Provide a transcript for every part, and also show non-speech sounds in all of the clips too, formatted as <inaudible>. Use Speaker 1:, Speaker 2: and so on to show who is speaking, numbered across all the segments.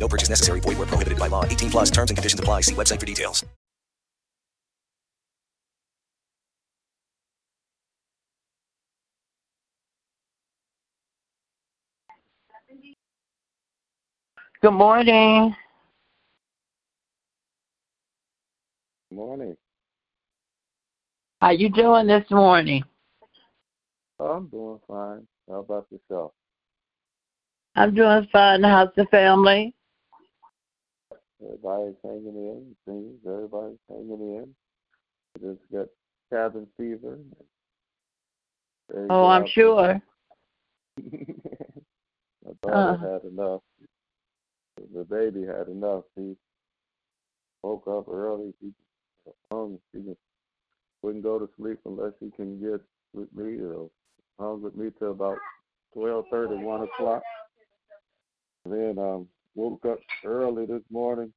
Speaker 1: No purchase necessary. Void where prohibited by law. 18 plus terms and conditions apply. See website for details.
Speaker 2: Good morning.
Speaker 3: Good Morning.
Speaker 2: How you doing this morning?
Speaker 3: I'm doing fine. How about yourself?
Speaker 2: I'm doing fine. How's the family?
Speaker 3: Everybody's hanging in. Seems everybody's hanging in. We just got cabin fever.
Speaker 2: Oh, I'm sure. <laughs>
Speaker 3: My daughter
Speaker 2: Uh.
Speaker 3: had enough. The baby had enough. He woke up early. He hung. He just wouldn't go to sleep unless he can get with me. Or hung with me till about twelve thirty, one o'clock. Then um woke up early this morning,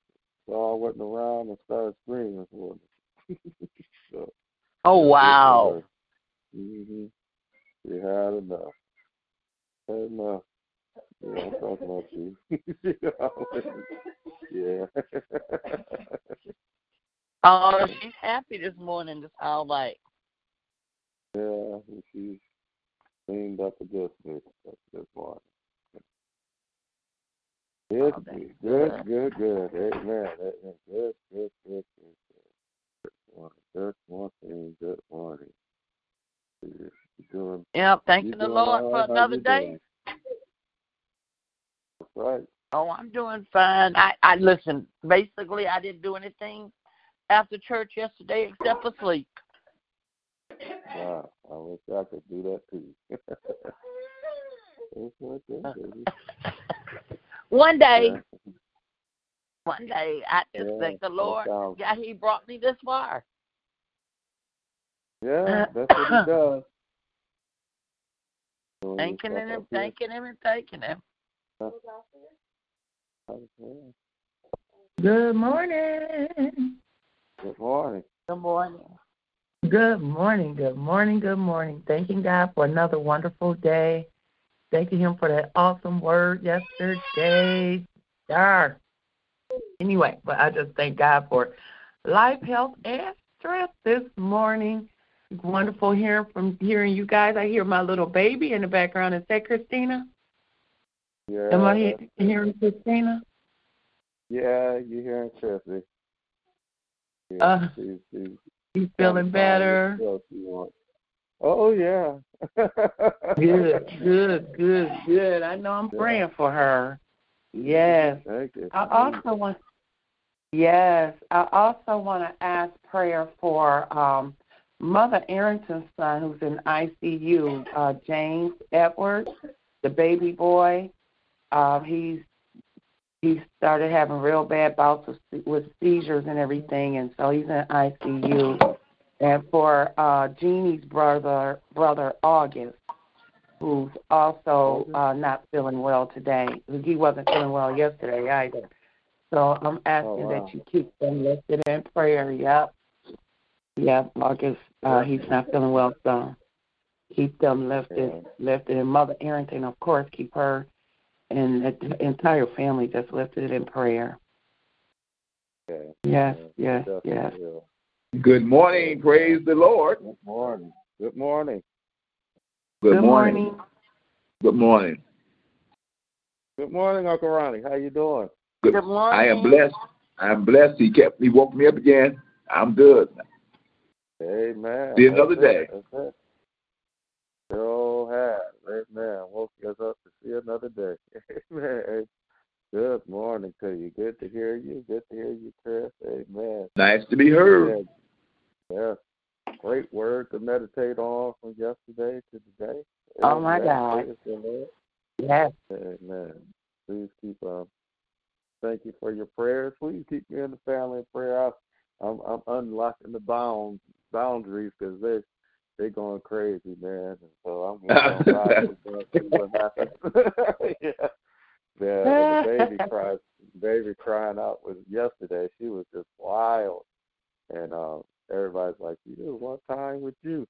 Speaker 3: saw I wasn't around and started screaming for me. <laughs> so
Speaker 2: Oh wow.
Speaker 3: Mhm. She had enough. Had enough. Yeah, I'm talking about you. <laughs> yeah. <laughs>
Speaker 2: Oh, she's happy this morning. This sound like.
Speaker 3: yeah, she's cleaned up a good bit this morning. Good, good, good, good. Amen. Amen. Good, good, good, good, good. Good morning. Good morning. Good morning. You doing?
Speaker 2: Yep. Thanking the Lord for another day.
Speaker 3: right.
Speaker 2: Oh, I'm doing fine. I I listen. Basically, I didn't do anything after church yesterday except for sleep.
Speaker 3: Wow. I wish I could do that too. <laughs> It's okay, baby.
Speaker 2: One day,
Speaker 3: Yeah.
Speaker 2: one day, I just
Speaker 3: Yeah,
Speaker 2: thank the Lord.
Speaker 3: sounds-
Speaker 2: Yeah, He brought me this far.
Speaker 3: Yeah, uh, that's what he <clears throat> does.
Speaker 2: Thanking
Speaker 3: you
Speaker 2: him,
Speaker 3: step
Speaker 2: thanking him, and thanking him.
Speaker 4: Good morning.
Speaker 3: Good morning.
Speaker 2: Good morning.
Speaker 4: Good morning. Good morning. Good morning. Thanking God for another wonderful day. Thanking Him for that awesome word yesterday. Dar. Anyway, but I just thank God for life, health, and strength this morning. Wonderful hearing from hearing you guys. I hear my little baby in the background. Is that Christina?
Speaker 3: Yeah.
Speaker 4: Am I he- hearing Christina?
Speaker 3: Yeah, you're hearing Chelsea. Yeah,
Speaker 4: Uh,
Speaker 3: she's, she's to
Speaker 4: feeling better?
Speaker 3: what else she wants. Oh yeah. <laughs>
Speaker 4: Good, good, good, good. I know I'm
Speaker 3: Yeah.
Speaker 4: praying for her. Yes. I also want Yes, I also want to ask prayer for um Mother Arrington's son who's in ICU, uh James Edwards, the baby boy. Um he's he started having real bad bouts of, with seizures and everything and so he's in ICU. And for uh Jeannie's brother brother August who's also uh not feeling well today. He wasn't feeling well yesterday either. So I'm asking
Speaker 3: Oh, wow.
Speaker 4: that you keep them lifted in prayer. Yep. Yep. August, uh, he's not feeling well, so keep them lifted, lifted. And Mother Arrington, of course, keep her and the entire family just lifted in prayer.
Speaker 3: Okay.
Speaker 4: Yes,
Speaker 3: Yeah,
Speaker 4: yes,
Speaker 3: definitely
Speaker 4: yes.
Speaker 3: will.
Speaker 5: Good morning. Praise the Lord.
Speaker 3: Good morning. Good morning.
Speaker 5: Good, morning. Good morning.
Speaker 3: Good morning, Uncle Ronnie. How you doing?
Speaker 5: Good.
Speaker 2: Good morning.
Speaker 5: I am blessed. I am blessed. He kept me, woke me up again. I'm good.
Speaker 3: Amen.
Speaker 5: See another
Speaker 3: That's
Speaker 5: day.
Speaker 3: it. That's it. Sure have. Amen. Woke us up to see another day. <laughs> Amen. Good morning to you. Good to hear you. Good to hear you, Chris. Amen.
Speaker 5: Nice to be heard.
Speaker 3: Yes. Great word to meditate on from yesterday to today.
Speaker 4: Oh, my God.
Speaker 3: Praise the Lord.
Speaker 4: Yes.
Speaker 3: Amen. Please keep um thank you for your prayers. Please keep me in the family in prayer. I I'm I'm unlocking the bounds boundaries because they they going crazy, man. And so I'm <laughs> going to ride with them, see what happens. <laughs> yeah. Yeah, the baby <laughs> cries, baby crying out was yesterday. She was just wild, and um, everybody's like, "You one time with you,"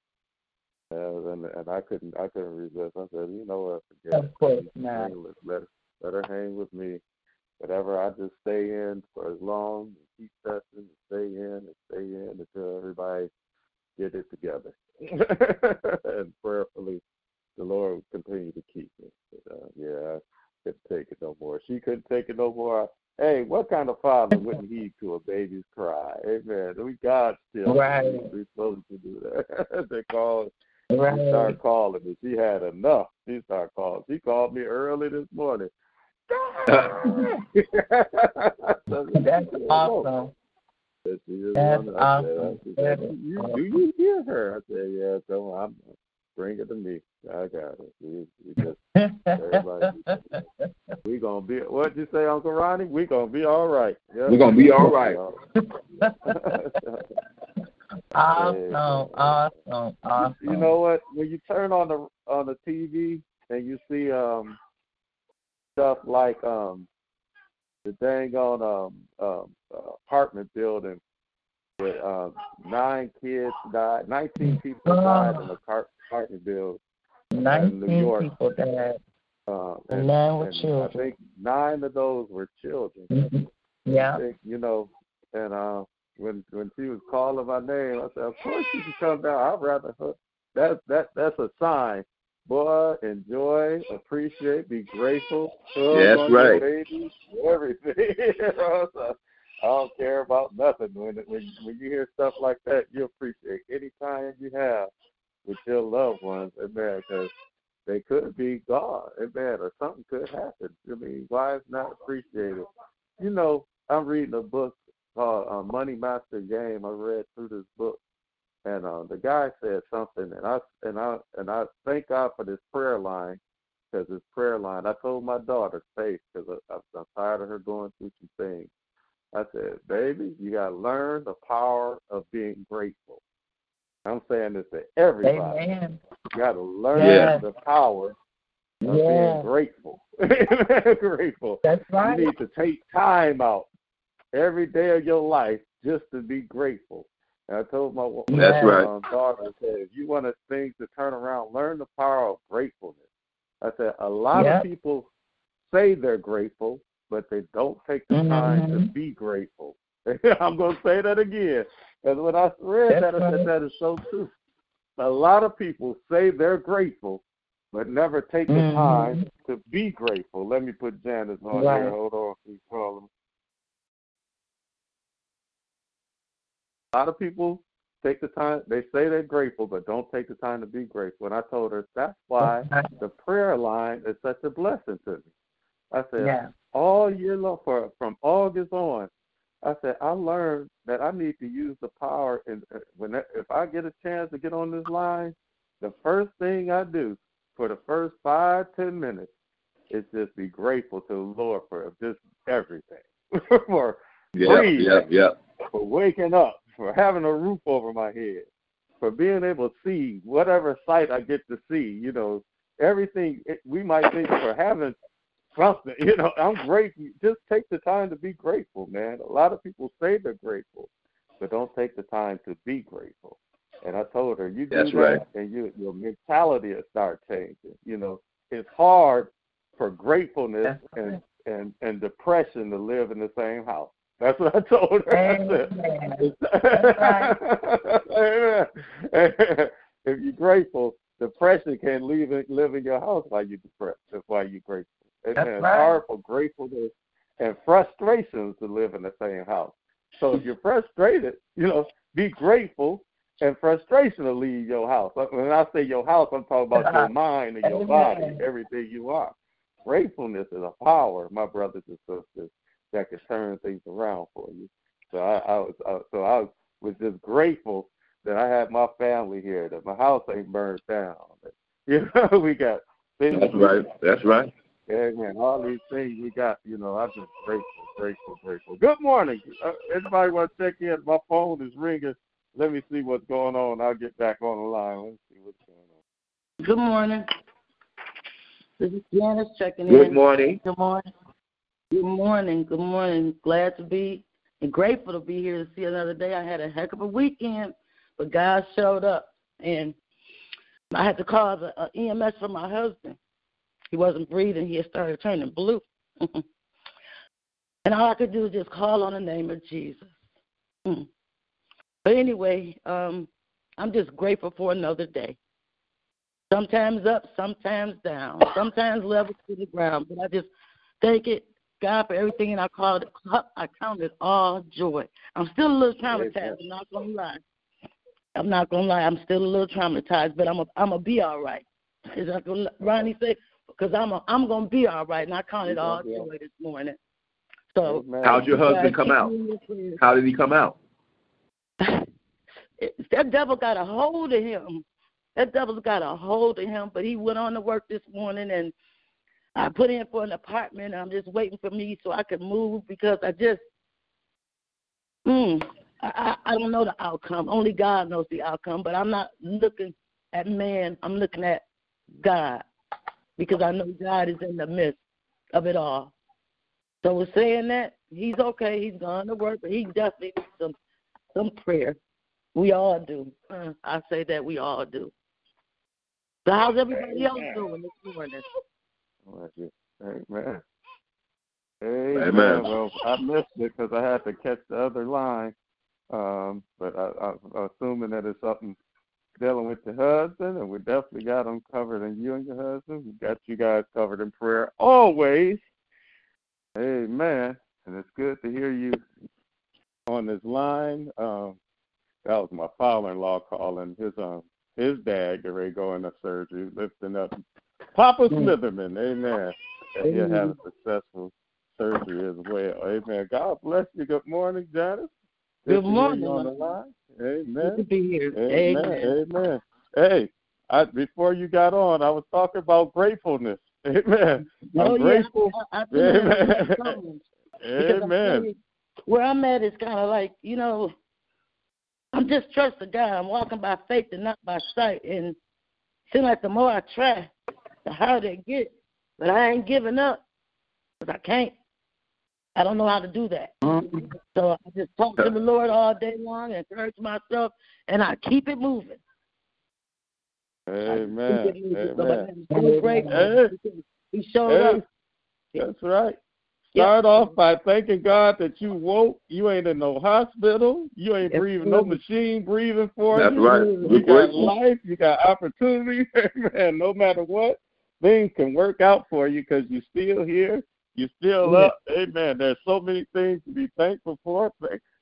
Speaker 3: uh, and and I couldn't I couldn't resist. I said, "You know what? Forget
Speaker 4: Of course
Speaker 3: it.
Speaker 4: not.
Speaker 3: Let, let her hang with me. Whatever I just stay in for as long, and keep testing, and stay in and stay in until everybody get it together. <laughs> and prayerfully, the Lord continue to keep me. But, uh, yeah, I couldn't take it no more. She couldn't take it no more. Hey, what kind of father wouldn't heed to a baby's cry? Amen. We God still.
Speaker 4: Right.
Speaker 3: We're supposed to do that. <laughs> they call. She
Speaker 4: Right.
Speaker 3: started calling me. She had enough. She started calling. She called me early this morning. <laughs> <laughs>
Speaker 4: That's awesome.
Speaker 3: She
Speaker 4: That's awesome.
Speaker 3: she said, you, do you hear her? I said, yeah, so I'm, bring it to me. I got it. We, we just, everybody, <laughs> we gonna be. What you say, Uncle Ronnie? We gonna be all right. Yeah,
Speaker 5: We're gonna be all right. <laughs> <laughs>
Speaker 4: awesome, awesome, awesome.
Speaker 3: You know what? When you turn on the on the TV and you see um stuff like um the dang on um um uh, apartment building with um nine kids died, nineteen people died in the car- apartment building, in New York.
Speaker 4: people died,
Speaker 3: uh,
Speaker 4: and
Speaker 3: and,
Speaker 4: nine were
Speaker 3: and I think nine of those were children.
Speaker 4: Mhm. Yeah.
Speaker 3: Think, you know, and uh, when when she was calling my name, I said, "Of course you can come down. I'd rather her." That that that's a sign. Boy, enjoy, appreciate, be grateful. Hug
Speaker 5: That's right.
Speaker 3: babies, everything. you know, so I don't care about nothing. When when when you hear stuff like that, you appreciate any time you have with your loved ones, amen. Because they could be gone, amen, or something could happen. I mean, why is not appreciated? You know, I'm reading a book called uh, Money Master Game. I read through this book, and uh, the guy said something, and I and I and I thank God for this prayer line because this prayer line. I told my daughter Faith because I'm tired of her going through some things. I said, baby, you got to learn the power of being grateful. I'm saying this to everybody.
Speaker 4: Amen.
Speaker 3: You got to learn
Speaker 4: Yes.
Speaker 3: the power of being
Speaker 4: Yes.
Speaker 3: grateful. <laughs> grateful.
Speaker 4: That's right.
Speaker 3: You need to take time out every day of your life just to be grateful. And I told my, my
Speaker 5: That's right.
Speaker 3: um, daughter, I said, if you want things to turn around, learn the power of gratefulness. I said, a lot
Speaker 4: Yep.
Speaker 3: of people say they're grateful, but they don't take the time to
Speaker 4: Mhm.
Speaker 3: be grateful. <laughs> I'm going to say that again. Because when I read
Speaker 4: That's
Speaker 3: that, I said, that is so true. A lot of people say they're grateful, but never take the
Speaker 4: Mhm.
Speaker 3: time to be grateful. Let me put Janice on
Speaker 4: Right.
Speaker 3: here. Hold on. Please call him. A lot of people take the time. They say they're grateful, but don't take the time to be grateful. And I told her that's why the prayer line is such a blessing to me. I said
Speaker 4: Yeah.
Speaker 3: all year long, for from August on, I said I learned that I need to use the power. And uh, when if I get a chance to get on this line, the first thing I do for the first five ten minutes is just be grateful to the Lord for just everything, <laughs> for
Speaker 5: Yeah,
Speaker 3: Breathe.
Speaker 5: yeah, yeah.
Speaker 3: for waking up, for having a roof over my head, for being able to see whatever sight I get to see. You know, everything it, we might think for having something. <laughs> You know, I'm grateful. Just take the time to be grateful, man. A lot of people say they're grateful, but don't take the time to be grateful. And I told her, you do
Speaker 5: That's
Speaker 3: that,
Speaker 5: right.
Speaker 3: and you, your mentality will start changing. You know, it's hard for gratefulness
Speaker 4: That's
Speaker 3: and and and depression to live in the same house. That's what I told her. I said,
Speaker 4: Amen. <laughs>
Speaker 3: if you're grateful, depression can't live in, live in your house while you're depressed. That's why you're grateful. And
Speaker 4: That's
Speaker 3: it's
Speaker 4: right.
Speaker 3: hard for gratefulness and frustrations to live in the same house. So if you're frustrated, you know, be grateful, and frustration to leave your house. Uh, when I say your house, I'm talking about your <laughs> mind and your body, everything you are. Gratefulness is a power, my brothers and sisters, that can turn things around for you. So I, I was, I, so I was just grateful that I had my family here, that my house ain't burned down. <laughs> You know, we got things.
Speaker 5: That's right. That's right.
Speaker 3: Amen. All these things we got, you know, I'm just grateful, grateful, grateful. Good morning. Uh, anybody want to check in? My phone is ringing. Let me see what's going on. I'll get back on the line. Let's see what's going on.
Speaker 6: Good morning. This is Janice checking
Speaker 5: Good
Speaker 6: in.
Speaker 5: morning.
Speaker 6: Good morning. Good morning. Good morning. Glad to be and grateful to be here to see another day. I had a heck of a weekend, but God showed up, and I had to call the uh, EMS for my husband. He wasn't breathing. He had started turning blue. <laughs> and all I could do was just call on the name of Jesus. Mm. But anyway, um, I'm just grateful for another day. Sometimes up, sometimes down, sometimes level to the ground. But I just thank it, God, for everything, and I call it, <laughs> I count it all joy. I'm still a little traumatized. I'm not gonna lie. I'm not gonna lie. I'm still a little traumatized, but I'm a, I'm gonna be all right. Is that what Ronnie said? Because I'm a, I'm gonna be all right, and I count it all joy this morning. So
Speaker 3: Amen.
Speaker 5: How'd your husband come out?
Speaker 6: me in your prayers.
Speaker 5: How did he come out? <laughs>
Speaker 6: That devil got a hold of him. That devil's got a hold of him. But he went on to work this morning, and I put in for an apartment. I'm just waiting for me so I can move because I just, mm, I, I I don't know the outcome. Only God knows the outcome. But I'm not looking at man. I'm looking at God because I know God is in the midst of it all. So with saying that, he's okay. He's gone to work, but he definitely needs some some prayer. We all do. Uh, I say that we all do. So how's everybody else doing this morning?
Speaker 3: Well, yeah. Amen. Amen.
Speaker 5: Amen.
Speaker 3: Well, I missed it because I had to catch the other line. Um, but I, I, I'm assuming that it's something dealing with your husband, and we definitely got them covered. And you and your husband, we got you guys covered in prayer always. Amen. And it's good to hear you on this line. Um, that was my father-in-law calling his um his dad get ready to surgery, lifting up Papa Smitherman. Amen. And he'll have a successful surgery as well. Amen. God bless you. Good morning, Janice.
Speaker 6: Good morning.
Speaker 3: On the line.
Speaker 6: Good to
Speaker 3: Amen.
Speaker 6: be here.
Speaker 3: Amen.
Speaker 6: Amen.
Speaker 3: Amen. Hey, I, before you got on, I was talking about gratefulness. <laughs> Amen. I'm
Speaker 6: oh,
Speaker 3: grateful.
Speaker 6: Yeah, I, I feel
Speaker 3: Amen.
Speaker 6: that something. Because I'm
Speaker 3: Amen.
Speaker 6: where I'm at is kind of like, you know, I'm just trusting God. I'm walking by faith and not by sight. And it seems like the more I try, the harder it gets. But I ain't giving up because I can't. I don't know how to do that. Mm-hmm. So I just talk to the Lord all day long, and encourage myself, and I keep it moving.
Speaker 3: Amen.
Speaker 6: Keep it moving.
Speaker 3: Amen.
Speaker 6: I'm so grateful He showed
Speaker 3: Hey,
Speaker 6: up.
Speaker 3: that's right.
Speaker 6: Yep.
Speaker 3: Start off by thanking God that you woke. You ain't in no hospital. You ain't
Speaker 6: Yes,
Speaker 3: breathing no machine breathing for
Speaker 5: That's
Speaker 3: you.
Speaker 5: That's right.
Speaker 3: You
Speaker 5: We're
Speaker 3: got
Speaker 5: grateful.
Speaker 3: life. You got opportunity. <laughs> Amen. No matter what, things can work out for you because you're still here. You're still
Speaker 6: Yes.
Speaker 3: up. Amen. There's so many things to be thankful for.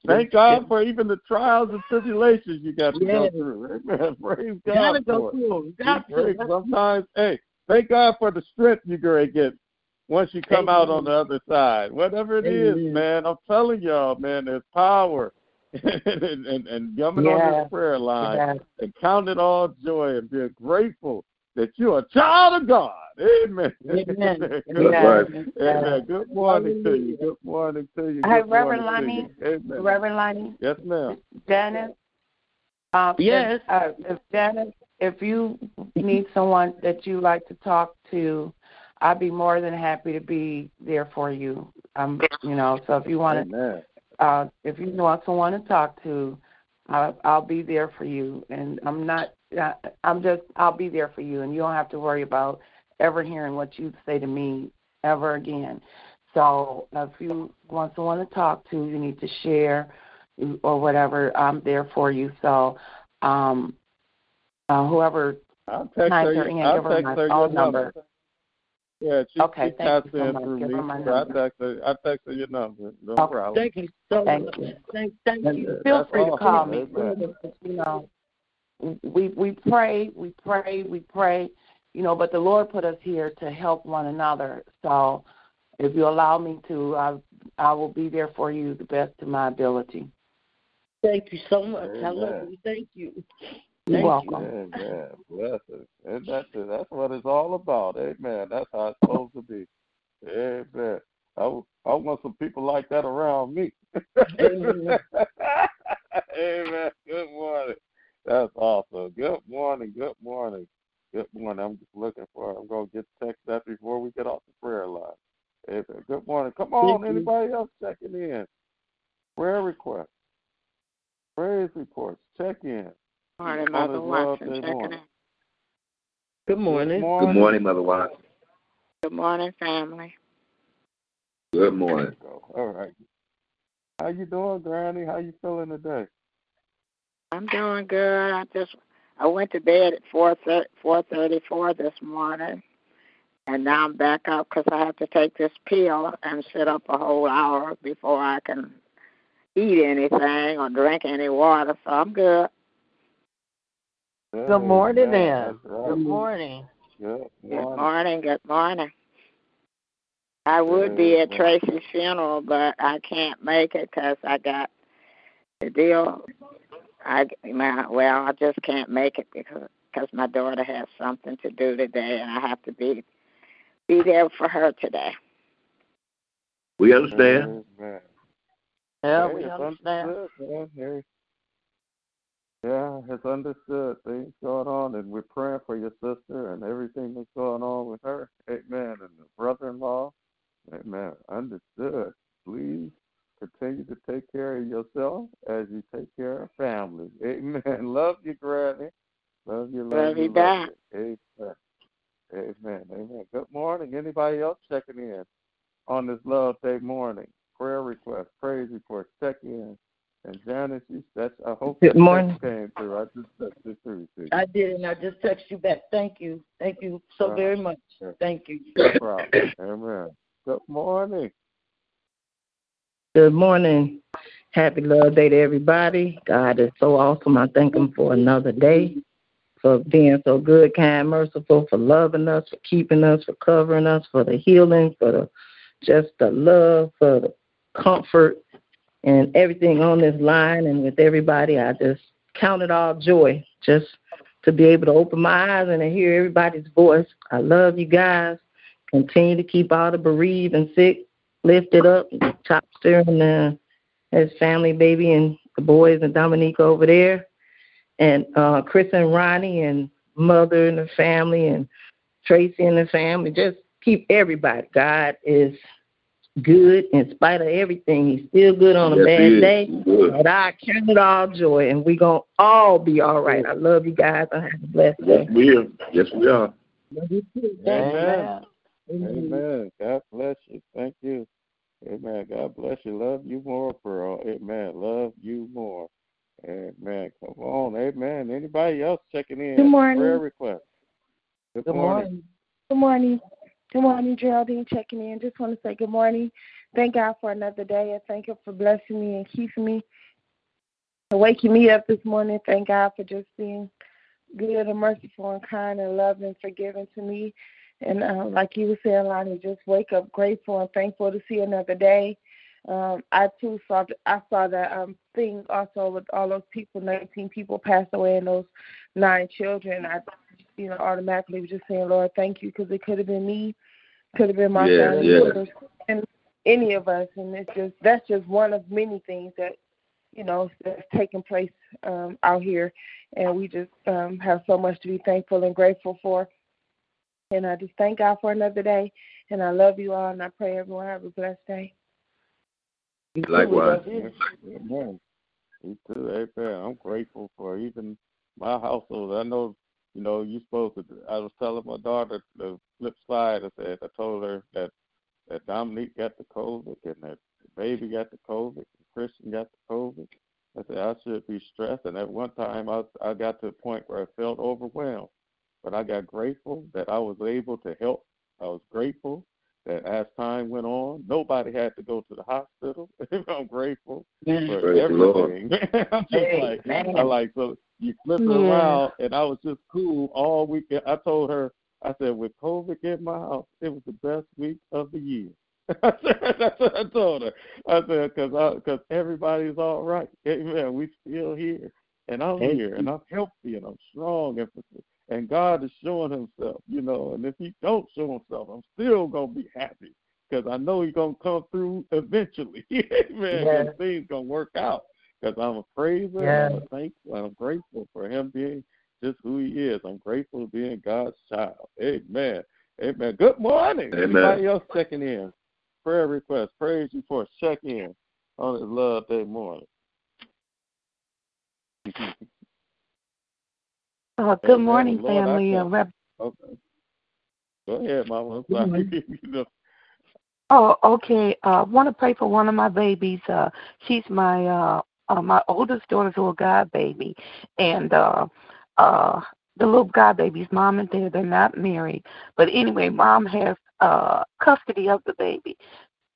Speaker 3: Thank, God for even the trials and tribulations you got to go through. <laughs> Amen. Praise God
Speaker 6: You
Speaker 3: Gotta
Speaker 6: go through. Got to.
Speaker 3: Sometimes, hey, thank God for the strength you're going to get once you come out on the other side. Whatever it is,
Speaker 6: Amen.
Speaker 3: man, I'm telling y'all, man, there's power. <laughs> and, and, and coming on
Speaker 4: Yes.
Speaker 3: this prayer line
Speaker 4: Yes.
Speaker 3: and count it all joy and be grateful that you're a child of God. Amen.
Speaker 6: Amen. <laughs>
Speaker 3: Good,
Speaker 5: right.
Speaker 3: Amen. Good morning to you. Good morning to you.
Speaker 4: Hey, Reverend
Speaker 3: morning to you. Amen.
Speaker 4: Reverend Lonnie,
Speaker 3: Yes, ma'am.
Speaker 4: Janice. Um,
Speaker 6: Yes.
Speaker 4: If, uh, if Janice, if you need someone that you like to talk to, I'd be more than happy to be there for you. Um, you know, so if you want to, uh, if you want someone to talk to, I'll, I'll be there for you. And I'm not, uh, I'm just, I'll be there for you, and you don't have to worry about ever hearing what you say to me ever again. So if you want someone to talk to, you need to share or whatever. I'm there for you. So um, uh, whoever,
Speaker 3: I'll text
Speaker 4: Hi,
Speaker 3: her,
Speaker 4: sir, Ian,
Speaker 3: I'll
Speaker 4: give her
Speaker 3: text
Speaker 4: my
Speaker 3: her your
Speaker 4: phone
Speaker 3: number.
Speaker 4: number.
Speaker 3: Yeah, she,
Speaker 4: Okay,
Speaker 3: she
Speaker 4: thank
Speaker 3: taps
Speaker 4: you so
Speaker 3: in
Speaker 4: much.
Speaker 3: through
Speaker 4: Give
Speaker 3: me.
Speaker 4: her my
Speaker 3: so I
Speaker 4: number.
Speaker 3: text her. I text her your number. No
Speaker 4: Okay.
Speaker 3: problem.
Speaker 6: Thank you so
Speaker 4: Thank
Speaker 6: much.
Speaker 4: you.
Speaker 6: Thank, thank you.
Speaker 4: Feel
Speaker 3: That's
Speaker 4: free to call me. You know, we we pray, we pray, we pray. You know, but the Lord put us here to help one another. So, if you allow me to, I I will be there for you the best of my ability.
Speaker 6: Thank you so much. I love you. Thank you.
Speaker 7: You're
Speaker 6: Thank
Speaker 7: welcome.
Speaker 3: Amen. Blessings. And that's it. That's what it's all about. Amen. That's how it's supposed to be. Amen. I, I want some people like that around me.
Speaker 6: Amen. <laughs>
Speaker 3: Amen. Good morning. That's awesome. Good morning. Good morning. Good morning. I'm just looking for. I'm gonna get text that before we get off the prayer line. Amen. Good morning. Come on.
Speaker 6: Thank you.
Speaker 3: Anybody else checking in? Prayer requests, praise reports. Check in.
Speaker 8: Morning, Mother
Speaker 3: this Love
Speaker 8: Watson.
Speaker 3: Day
Speaker 8: Checking
Speaker 3: morning.
Speaker 8: in.
Speaker 6: Good morning.
Speaker 5: Good morning, Mother Watson.
Speaker 8: Good morning, family.
Speaker 5: Good morning.
Speaker 3: All right. How you doing, Granny? How you feeling today?
Speaker 8: I'm doing good. I just I went to bed at four four thirty four this morning, and now I'm back up because I have to take this pill and sit up a whole hour before I can eat anything or drink any water. So I'm good.
Speaker 2: Good morning,
Speaker 3: Amen.
Speaker 2: then.
Speaker 3: That's right.
Speaker 2: Good morning.
Speaker 3: Good
Speaker 8: Good
Speaker 3: morning.
Speaker 8: morning. Good morning. I would be at
Speaker 3: Amen.
Speaker 8: Tracy's funeral, but I can't make it because I got the deal. I my, well, I just can't make it because because my daughter has something to do today, and I have to be be there for her today.
Speaker 5: We understand.
Speaker 3: Amen.
Speaker 2: Yeah,
Speaker 3: Hey,
Speaker 2: we understand.
Speaker 3: understood, Yeah, it's understood. Things going on, and we're praying for your sister and everything that's going on with her. Amen. And the brother-in-law. Amen. Understood. Please continue to take care of yourself as you take care of family. <laughs> Amen. Love you, Granny. Love you, love,
Speaker 8: Love
Speaker 3: you,
Speaker 8: you
Speaker 3: love you. Amen. Amen. Amen. Good morning. Anybody else checking in on this Love Day morning? Prayer request, praise report, check in. And Janice, you that's I hope
Speaker 7: Good
Speaker 3: that
Speaker 7: morning.
Speaker 3: text came through. I just texted it through to you.
Speaker 6: I did, and I just text you back. Thank you. Thank you so
Speaker 3: Uh,
Speaker 6: very much. Thank you.
Speaker 3: No problem. Amen. Good morning.
Speaker 7: Good morning. Happy Love Day to everybody. God is so awesome. I thank Him for another day, for being so good, kind, merciful, for loving us, for keeping us, for covering us, for the healing, for the just the love, for the comfort, and everything on this line and with everybody. I just count it all joy just to be able to open my eyes and to hear everybody's voice. I love you guys. Continue to keep all the bereaved and sick lifted up. Chopster and uh, his family, baby, and the boys and Dominique over there, and uh, Chris and Ronnie and mother and the family and Tracy and the family. Just keep everybody. God is good in spite of everything. He's still good on a
Speaker 5: Yes,
Speaker 7: bad day.
Speaker 5: Good.
Speaker 7: But I count it all joy, and we're gonna all be all right. I love you guys. I have a blessed
Speaker 5: Yes,
Speaker 7: day.
Speaker 5: we are. Yes, we are.
Speaker 3: Amen. Amen. God bless you. Thank you. Amen. God bless you. Love you more, Pearl. Amen. Love you more. Amen. Come on. Amen. Anybody else checking in?
Speaker 9: Good morning.
Speaker 3: Prayer request. Good,
Speaker 6: Good
Speaker 3: morning.
Speaker 6: morning.
Speaker 9: Good morning. Good morning, Geraldine checking in. Just want to say good morning. Thank God for another day. I thank Him for blessing me and keeping me, and waking me up this morning. Thank God for just being good and merciful and kind and loving and forgiving to me. And uh, like you were saying, Lonnie, just wake up grateful and thankful to see another day. Um, I too saw I saw that um, thing also with all those people, 19 people passed away and those nine children. I, you know, automatically was just saying, Lord, thank you, because it could have been me, could have been my
Speaker 5: Yes,
Speaker 9: family members, and any of us. And it's just that's just one of many things that you know that's taking place um, out here, and we just um, have so much to be thankful and grateful for. And I just thank God for another day, and I love you all, and I pray everyone have a blessed day.
Speaker 5: Likewise.
Speaker 3: Amen. Me too. Amen. I'm grateful for even my household. I know, you know, you supposed to. I was telling my daughter the flip side. I said I told her that that Dominique got the COVID and that the baby got the COVID, and Christian got the COVID. I said I should be stressed. And at one time, I I got to a point where I felt overwhelmed, but I got grateful that I was able to help. I was grateful that as time went on, nobody had to go to the hospital. <laughs> I'm grateful for
Speaker 5: Praise
Speaker 3: everything. <laughs> I'm just like
Speaker 6: Amen.
Speaker 3: I like so you flip
Speaker 9: Yeah.
Speaker 3: around and I was just cool all weekend. I told her I said with COVID in my house, it was the best week of the year. <laughs> I said, That's what I told her. I said because because everybody's all right. Amen. We still here. and I'm here, and I'm healthy, and I'm strong, and and God is showing Himself, you know. And if He don't show Himself, I'm still gonna be happy because I know He's gonna come through eventually. <laughs> Amen. Yes. Things gonna work out because I'm a praiser, yes. I'm thankful, and I'm grateful for Him being just who He is. I'm grateful to being God's child. Amen. Amen. Good morning. Amen. Everybody else checking in. Prayer request. Praise you for a check in on this Love Day morning. <laughs>
Speaker 10: Uh, good Amen. morning, Lord, family. Uh, Rep-
Speaker 3: okay. Go ahead, Mama. I'm sorry. <laughs>
Speaker 10: Oh, okay. I uh, want to pray for one of my babies. Uh, she's my uh, uh, my oldest daughter's little god baby, and uh, uh, the little god baby's mom and dad they're not married. But anyway, mom has uh, custody of the baby.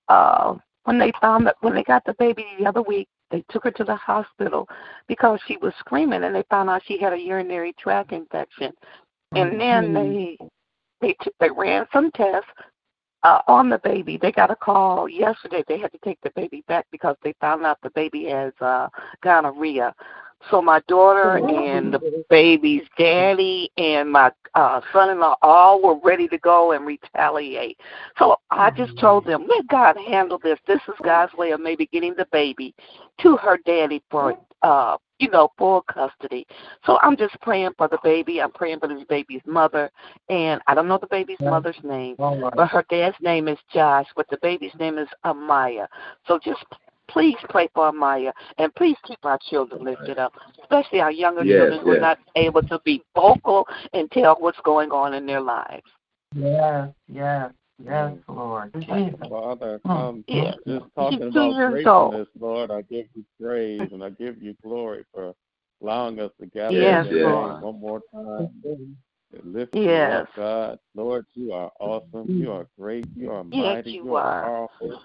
Speaker 10: Uh, when they found that when they got the baby the other week, they took her to the hospital because she was screaming, and they found out she had a urinary tract infection. And then they they t- they ran some tests uh, on the baby. They got a call yesterday. They had to take the baby back because they found out the baby has uh, gonorrhea. So my daughter and the baby's daddy and my uh, son-in-law all were ready to go and retaliate. So I just told them, let God handle this. This is God's way of maybe getting the baby to her daddy for, uh, you know, full custody. So I'm just praying for the baby. I'm praying for this baby's mother, and I don't know the baby's mother's name, but her dad's name is Josh, but the baby's name is Amaya. So just Please pray for Amaya, and please keep our children lifted up, especially our younger yes, children who yes. are not able to be vocal and tell what's going on in their lives.
Speaker 4: Yes, yes. Yes, Lord.
Speaker 3: Father, um, yeah. just talking about gratefulness, Lord, I give you praise and I give you glory for allowing us to gather
Speaker 10: yes,
Speaker 3: Lord. one more time. Lift yes. you up, God. Lord, you are awesome. You are great. You are mighty.
Speaker 10: Yes, you,
Speaker 3: you
Speaker 10: are
Speaker 3: powerful.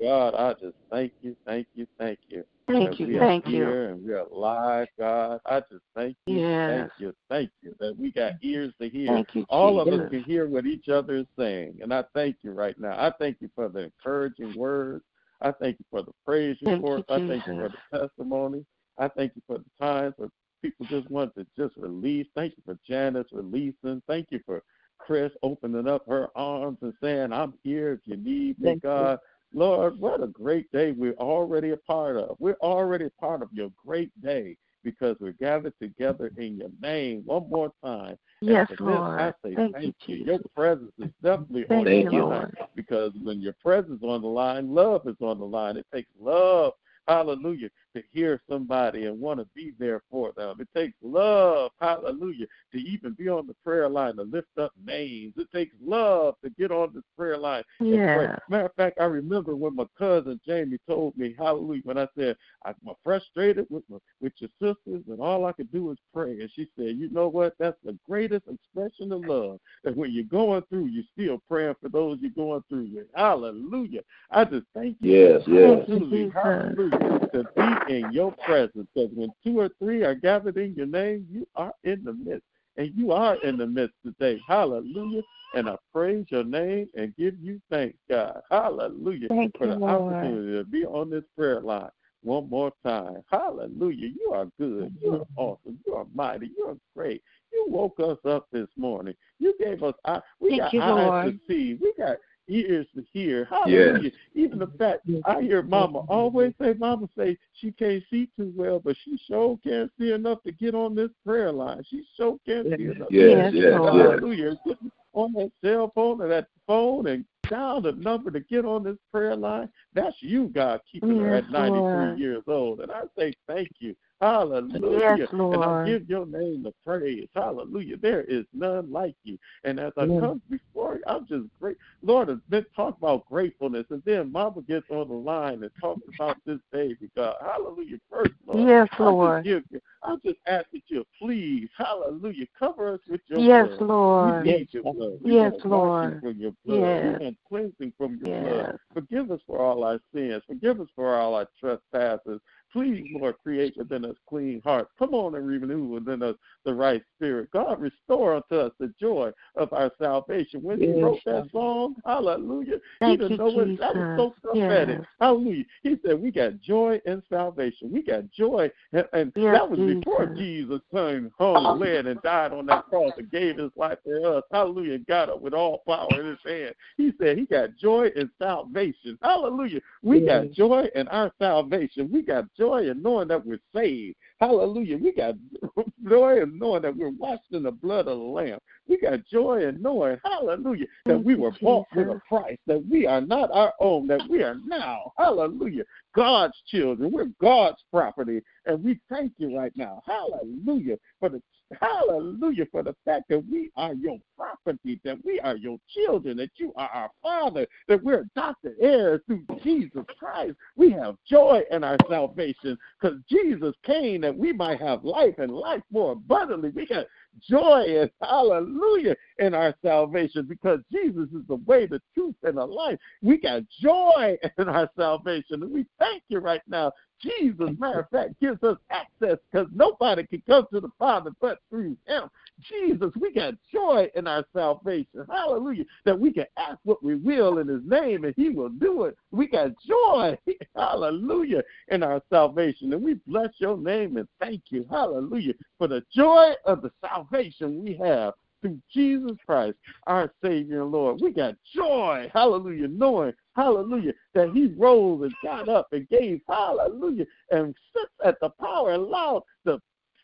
Speaker 3: God, I just thank you, thank you, thank you.
Speaker 10: Thank you,
Speaker 3: we
Speaker 10: thank
Speaker 3: are
Speaker 10: you.
Speaker 3: Here and we are alive, God. I just thank you,
Speaker 10: yes.
Speaker 3: thank you, thank you that we got ears to hear.
Speaker 10: Thank you,
Speaker 3: All
Speaker 10: Jesus.
Speaker 3: of us can hear what each other is saying, and I thank you right now. I thank you for the encouraging words. I thank you for the praise reports. I thank you for the testimony. I thank you for the times where people just want to just release. Thank you for Janice releasing. Thank you for Chris opening up her arms and saying, I'm here if you need me, God. You. Lord, what a great day we're already a part of. We're already a part of your great day because we're gathered together in your name one more time.
Speaker 10: Yes,
Speaker 3: Lord. I say
Speaker 10: thank,
Speaker 3: thank
Speaker 10: you.
Speaker 3: Your presence is definitely
Speaker 10: thank
Speaker 3: on
Speaker 10: you,
Speaker 3: the
Speaker 10: line
Speaker 3: Lord. because when your presence is on the line, love is on the line. It takes love hallelujah, to hear somebody and want to be there for them. It takes love, hallelujah, to even be on the prayer line to lift up names. It takes love to get on this prayer line and
Speaker 10: yeah.
Speaker 3: pray. Matter of fact, I remember when my cousin Jamie told me, hallelujah, when I said I'm frustrated with my, with your sisters and all I could do is pray. And she said, you know what? That's the greatest expression of love. That when you're going through, you're still praying for those you're going through with. Hallelujah. I just thank you.
Speaker 5: Yes, yes.
Speaker 3: Hallelujah. Hallelujah to be in your presence. Because when two or three are gathered in your name, you are in the midst. And you are in the midst today. Hallelujah. And I praise your name and give you thanks, God. Hallelujah.
Speaker 10: Thank
Speaker 3: for
Speaker 10: you,
Speaker 3: the
Speaker 10: Lord.
Speaker 3: opportunity to be on this prayer line one more time. Hallelujah. You are good. You are mm-hmm. awesome. You are mighty. You are great. You woke us up this morning. You gave us uh, we
Speaker 10: Thank
Speaker 3: got
Speaker 10: you,
Speaker 3: eyes
Speaker 10: Lord.
Speaker 3: to see. We got ears to hear. Hallelujah. Yes. Even the fact I hear Mama always say, Mama say she can't see too well, but she sure can't see enough to get on this prayer line. She sure can't see enough.
Speaker 5: Yes, yes,
Speaker 3: Hallelujah. Yes. On that cell phone or that phone and dial the number to get on this prayer line. That's you, God, keeping
Speaker 10: yes,
Speaker 3: her at 93
Speaker 10: Lord.
Speaker 3: years old. And I say thank you. Hallelujah.
Speaker 10: Yes, Lord.
Speaker 3: And I give your name the praise. Hallelujah. There is none like you. And as I come before you, I'm just great. Lord has been talking about gratefulness. And then Mama gets on the line and talks about this baby, God. Hallelujah. First, Lord.
Speaker 10: Yes,
Speaker 3: I
Speaker 10: Lord.
Speaker 3: Just give, I just ask that you please, hallelujah, cover us with your
Speaker 10: yes,
Speaker 3: blood.
Speaker 10: Lord.
Speaker 3: We need your blood. We
Speaker 10: yes, Lord.
Speaker 3: from your blood.
Speaker 10: Yes.
Speaker 3: We cleansing from your
Speaker 10: yes.
Speaker 3: blood. Forgive us for all our sins. Forgive us for all our trespasses. Please, Lord, create within us clean hearts. Come on and renew within us the right spirit. God, restore unto us the joy of our salvation. When yes. he wrote that song, hallelujah,
Speaker 11: Thank
Speaker 3: he
Speaker 11: didn't
Speaker 3: know it. That was so prophetic. Yes. Hallelujah. He said, We got joy in salvation. We got joy. And, and
Speaker 11: yes,
Speaker 3: that was before Jesus hung, hung, led, and died on that cross and gave his life for us. Hallelujah. Got up with all power in his hand. He said, He got joy in salvation. Hallelujah. We got joy in our salvation. We got joy in knowing that we're saved. Hallelujah. We got <laughs> joy in knowing that we're washed in the blood of the Lamb. We got joy in knowing, hallelujah, that we were bought with a price, that we are not our own, that we are now, hallelujah, God's children. We're God's property. And we thank you right now, hallelujah, for the Hallelujah for the fact that we are your property, that we are your children, that you are our Father, that we're adopted heirs through Jesus Christ. We have joy in our salvation because Jesus came that we might have life and life more abundantly. We got joy and hallelujah in our salvation because Jesus is the way, the truth, and the life. We got joy <laughs> in our salvation. And we thank you right now Jesus, matter of fact, gives us access because nobody can come to the Father but through Him. Jesus, we got joy in our salvation. Hallelujah. That we can ask what we will in His name and He will do it. We got joy, <laughs> hallelujah, in our salvation. And we bless your name and thank you, hallelujah, for the joy of the salvation we have through Jesus Christ, our Savior and Lord. We got joy, hallelujah, knowing, hallelujah, that He rose and got up and gave, hallelujah, and sits at the power and allowed the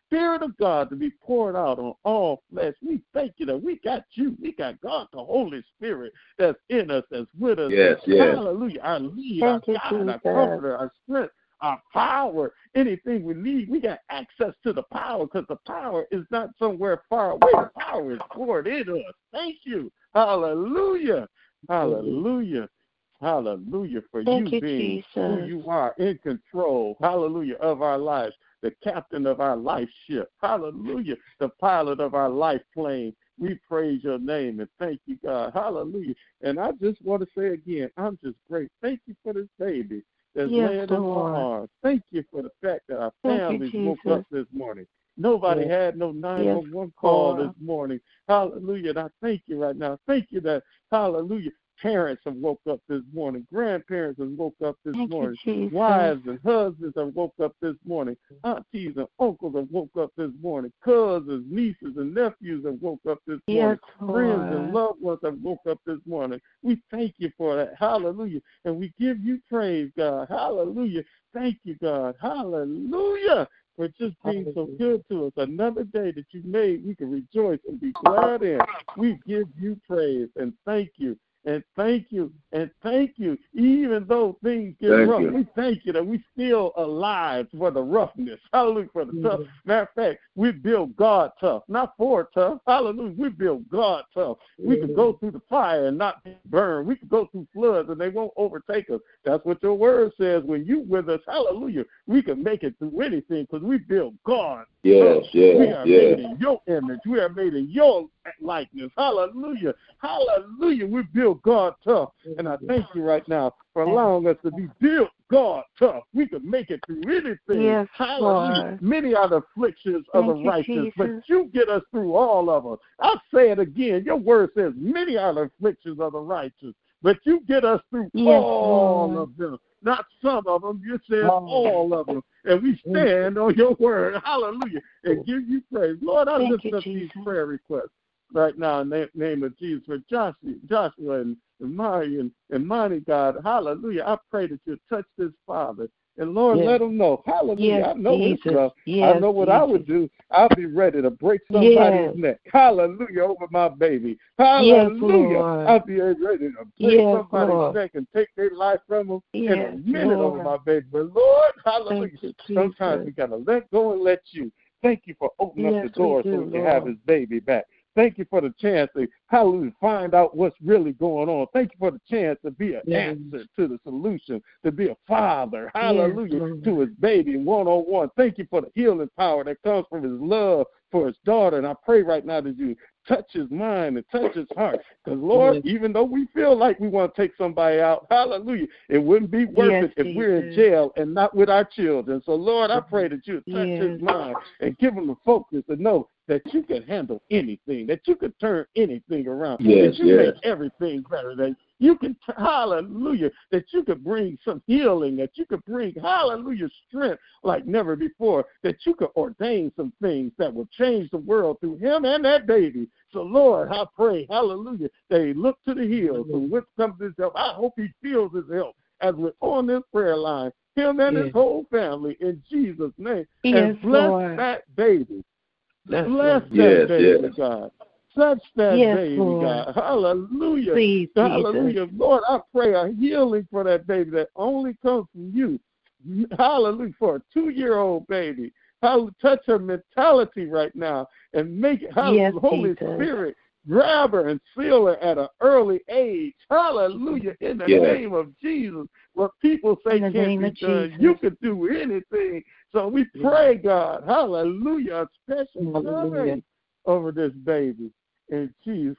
Speaker 3: Spirit of God to be poured out on all flesh. We thank you that we got you. We got God, the Holy Spirit, that's in us, that's with us.
Speaker 5: Yes, yes.
Speaker 3: Hallelujah. Our lead, our God, our comforter, our strength, our power, anything we need, we got access to the power because the power is not somewhere far away. The power is poured into us. Thank you. Hallelujah. Hallelujah. Hallelujah for
Speaker 11: Thank
Speaker 3: you
Speaker 11: you,
Speaker 3: being who you are in control. Hallelujah of our lives. The captain of our life ship. Hallelujah. The pilot of our life plane. We praise your name and thank you, God. Hallelujah. And I just want to say again, I'm just great. Thank you for this baby that's
Speaker 11: Yes,
Speaker 3: laying in my
Speaker 11: Lord.
Speaker 3: arms. Thank you for the fact that our
Speaker 11: Thank you,
Speaker 3: families woke up this morning. Nobody
Speaker 11: Yes.
Speaker 3: had no 911 call
Speaker 11: Lord.
Speaker 3: this morning. Hallelujah. And I thank you right now. Thank you that, hallelujah, parents have woke up this morning. Grandparents have woke up this
Speaker 11: Thank
Speaker 3: morning.
Speaker 11: Jesus.
Speaker 3: Wives and husbands have woke up this morning. Aunties and uncles have woke up this morning. Cousins, nieces, and nephews have woke up this morning.
Speaker 11: Yes,
Speaker 3: Friends and loved ones have woke up this morning. We thank you for that. Hallelujah. And we give you praise, God. Hallelujah. Thank you, God. Hallelujah. For just being so good to us. Another day that you made, we can rejoice and be glad in. We give you praise and thank you and thank you and thank you. Even though things get
Speaker 5: Thank
Speaker 3: rough,
Speaker 5: you.
Speaker 3: we thank you that we still alive for the roughness. <laughs> Hallelujah for the tough. Mm-hmm. Matter of fact, we build God tough, not for tough. Hallelujah. We build God tough. We can go mm-hmm. through the fire and not be burned. We can go through floods and they won't overtake us. That's what your word says. When you with us, hallelujah, we can make it through anything because we build God.
Speaker 5: Yes, yes,
Speaker 3: We are
Speaker 5: yes.
Speaker 3: made in your image. We are made in your likeness. Hallelujah. Hallelujah. We build God tough. And I thank you right now for allowing us to be built God tough. We can make it through anything.
Speaker 11: Yes,
Speaker 3: Hallelujah. Many are the afflictions of the
Speaker 11: Thank
Speaker 3: righteous, but you get us through all of them. I'll say it again. Your word says, Many are the afflictions of the righteous, but you get us through
Speaker 11: Yes,
Speaker 3: all
Speaker 11: Lord.
Speaker 3: of them. Not some of them. You said all of them. And we stand on your word. Hallelujah. And give you praise. Lord, I
Speaker 11: Thank
Speaker 3: lift
Speaker 11: you,
Speaker 3: up these prayer requests right now in the name of Jesus for Joshua, Joshua and, and Mari and, and Monty, God. Hallelujah. I pray that you touch this father. And Lord,
Speaker 11: Yes.
Speaker 3: let him know. Hallelujah.
Speaker 11: Yes,
Speaker 3: I know
Speaker 11: Jesus.
Speaker 3: rough. I
Speaker 11: Yes,
Speaker 3: know what I would do. I'll be ready to break somebody's neck. Hallelujah over my baby. Hallelujah.
Speaker 11: Lord.
Speaker 3: I'll be ready to break somebody's
Speaker 11: Lord.
Speaker 3: neck and take their life from them in a minute over my baby. But Lord, hallelujah.
Speaker 11: You,
Speaker 3: Sometimes we gotta let go and let you. Thank you for opening up the door so we can have
Speaker 11: Lord.
Speaker 3: his baby back. Thank you for the chance to hallelujah find out what's really going on. Thank you for the chance to be an
Speaker 11: Yes.
Speaker 3: answer to the solution, to be a father, hallelujah,
Speaker 11: Lord.
Speaker 3: to his baby one on one. Thank you for the healing power that comes from his love for his daughter. And I pray right now that you touch his mind and touch his heart. Because, Lord, yes. even though we feel like we want to take somebody out, hallelujah, it wouldn't be worth yes, it if Jesus. we're in jail and not with our children. So, Lord, I mm-hmm. pray that you touch yes. his mind and give him the focus to know that you can handle anything, that you can turn anything around,
Speaker 5: yes,
Speaker 3: that you
Speaker 5: yes.
Speaker 3: make everything better, that you can, hallelujah, that you could bring some healing, that you could bring, hallelujah, strength like never before, that you could ordain some things that will change the world through him and that baby. So, Lord, I pray, hallelujah, They look to the hills from which comes his help. I hope he feels his help as we're on this prayer line, him and yes. his whole family, in Jesus' name.
Speaker 11: Yes,
Speaker 3: and bless
Speaker 11: Lord.
Speaker 3: that baby.
Speaker 11: Bless,
Speaker 3: bless that
Speaker 5: yes,
Speaker 3: baby,
Speaker 5: yes.
Speaker 3: God. Touch that
Speaker 11: yes,
Speaker 3: baby,
Speaker 11: Lord.
Speaker 3: God. Hallelujah.
Speaker 11: Please,
Speaker 3: Hallelujah.
Speaker 11: Jesus.
Speaker 3: Lord, I pray a healing for that baby that only comes from you. Hallelujah. For a two year old baby. Hallelujah. Touch her mentality right now and make it,
Speaker 11: Yes,
Speaker 3: Holy
Speaker 11: Jesus.
Speaker 3: Spirit, grab her and seal her at an early age. Hallelujah. In the
Speaker 5: Yes.
Speaker 3: name of Jesus. What people say can't be done,
Speaker 11: Jesus.
Speaker 3: you can do anything. So we pray, God, hallelujah, a special
Speaker 11: Hallelujah.
Speaker 3: over this baby. In Jesus'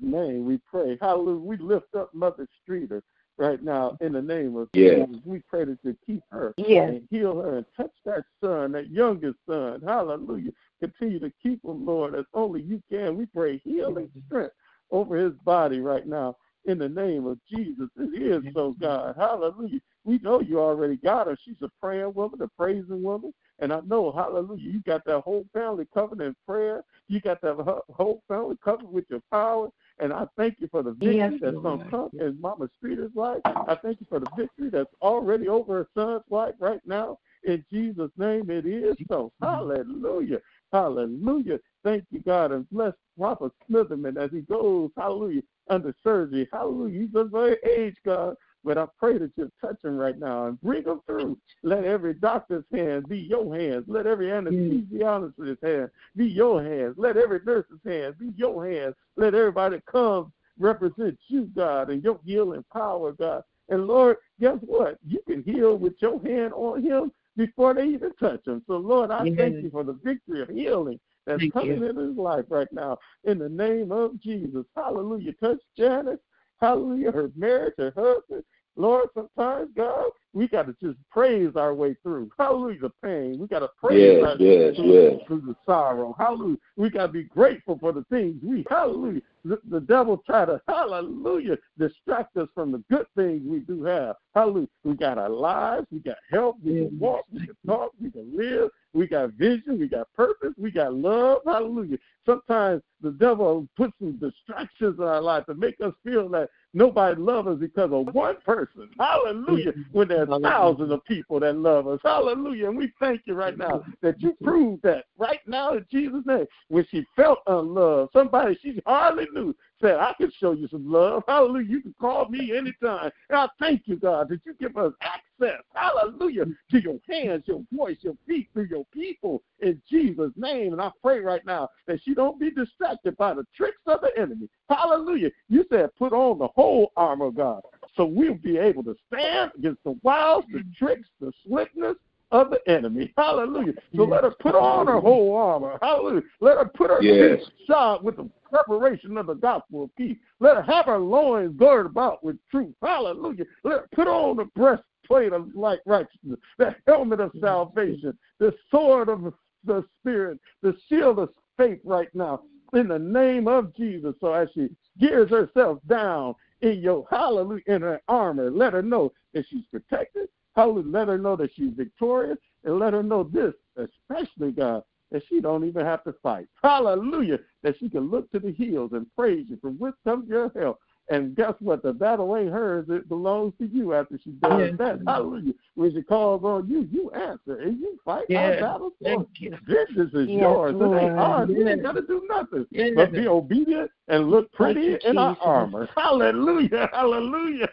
Speaker 3: name we pray. Hallelujah. We lift up Mother Streeter right now in the name of
Speaker 5: Yes.
Speaker 3: Jesus. We pray that you keep her
Speaker 11: Yes.
Speaker 3: and heal her and touch that son, that youngest son. Hallelujah. Continue to keep him, Lord, as only you can. We pray healing strength over his body right now in the name of Jesus. It is so, God. Hallelujah. We know you already got her. She's a praying woman, a praising woman. And I know, hallelujah, you got that whole family covered in prayer. You got that whole family covered with your power. And I thank you for the victory
Speaker 11: Yes,
Speaker 3: that's going to come in Mama Streeter's life. I thank you for the victory that's already over her son's life right now. In Jesus' name, it is so. Hallelujah. Hallelujah. Thank you, God. And bless Prophet Smitherman as he goes, hallelujah, under surgery. Hallelujah. He's a very age, God. But I pray that you touch him right now and bring him through. Let every doctor's hand be your hands. Let every anesthesiologist's hand be your hands. Let every nurse's hand be your hands. Let everybody comes represent you, God, and your healing power, God. And Lord, guess what? You can heal with your hand on him before they even touch him. So, Lord, I thank you for the victory of healing that's
Speaker 11: Thank
Speaker 3: coming
Speaker 11: you.
Speaker 3: in his life right now. In the name of Jesus. Hallelujah. Touch Janice. Hallelujah. Her marriage, her husband. Lord, sometimes, God, we got to just praise our way through. Hallelujah, the pain. We got to praise
Speaker 5: Yes,
Speaker 3: our
Speaker 5: yes,
Speaker 3: through,
Speaker 5: yes.
Speaker 3: through the sorrow. Hallelujah. We got to be grateful for the things we, hallelujah. The, the devil try to, hallelujah, distract us from the good things we do have. Hallelujah. We got our lives. We got health. We can walk. We can talk. We can live. We got vision. We got purpose. We got love. Hallelujah. Sometimes the devil puts some distractions in our life to make us feel that nobody loves us because of one person. Hallelujah. When there's thousands of people that love us. Hallelujah. And we thank you right now that you proved that right now in Jesus' name. When she felt unloved, somebody she hardly knew said, I can show you some love. Hallelujah. You can call me anytime. And I thank you, God, that you give us access. Hallelujah. To your hands, your voice, your feet, through your people in Jesus' name. And I pray right now that she don't be distracted by the tricks of the enemy. Hallelujah. You said put on the whole armor of God. So we'll be able to stand against the wiles, the tricks, the slickness, of the enemy. Hallelujah. So let her put on her whole armor. Hallelujah. Let her put her
Speaker 5: Yes.
Speaker 3: feet shod with the preparation of the gospel of peace. Let her have her loins girded about with truth. Hallelujah. Let her put on the breastplate of light righteousness, the helmet of salvation, the sword of the spirit, the shield of faith right now. In the name of Jesus. So as she gears herself down in your hallelujah in her armor, let her know that she's protected. Hallelujah. Let her know that she's victorious and let her know this, especially God, that she don't even have to fight. Hallelujah. That she can look to the hills and praise you from which comes your help. And guess what? The battle ain't hers. It belongs to you after she does
Speaker 11: Yes.
Speaker 3: that. Hallelujah. When she calls on you, you answer and you fight our
Speaker 11: Yes.
Speaker 3: for
Speaker 11: Thank you.
Speaker 3: Vengeance is
Speaker 11: Yes,
Speaker 3: yours. It ain't
Speaker 11: Lord.
Speaker 3: ours. You ain't
Speaker 11: Yes.
Speaker 3: got to do nothing
Speaker 11: Yes.
Speaker 3: but be obedient and look pretty
Speaker 11: you,
Speaker 3: in our armor. Hallelujah. <laughs> Hallelujah.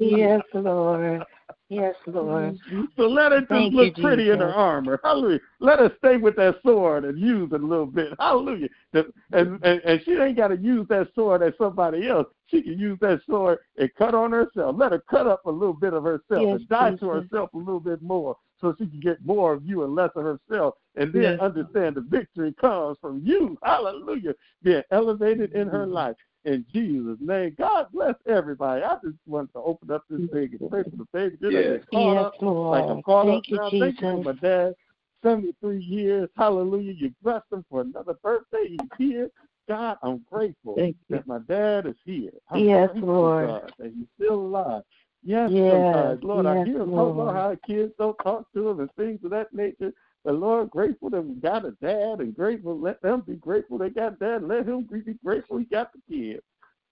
Speaker 11: Yes, Lord. Yes, Lord. Mm-hmm.
Speaker 3: So let her just
Speaker 11: Thank
Speaker 3: look
Speaker 11: you,
Speaker 3: pretty in her armor. Hallelujah. Let her stay with that sword and use it a little bit. Hallelujah. And, and, and she ain't got to use that sword as somebody else. She can use that sword and cut on herself. Let her cut up a little bit of herself
Speaker 11: Yes,
Speaker 3: and die to herself a little bit more so she can get more of you and less of herself. And then
Speaker 6: Yes.
Speaker 3: understand the victory comes from you. Hallelujah. Being elevated in her mm-hmm. life. In Jesus' name. God bless everybody. I just want to open up this thing and pray for the baby. Just like
Speaker 5: Yes.
Speaker 3: it's caught
Speaker 11: Yes,
Speaker 3: up,
Speaker 11: Lord.
Speaker 3: like I'm caught
Speaker 11: Thank
Speaker 3: up
Speaker 11: you,
Speaker 3: now. Thank you for
Speaker 11: Jesus.
Speaker 3: my dad. 73 years. Hallelujah. You blessed him for another birthday. He's here. God, I'm grateful
Speaker 6: Thank you.
Speaker 3: that my dad is here. I'm
Speaker 11: Yes, Lord.
Speaker 3: God, that he's still alive. Yes,
Speaker 11: Yes,
Speaker 3: sometimes, Lord, I hear him talk about how kids don't talk to him and things of that nature. But Lord, grateful that we got a dad and grateful, let them be grateful they got dad. Let him be grateful he got the kids.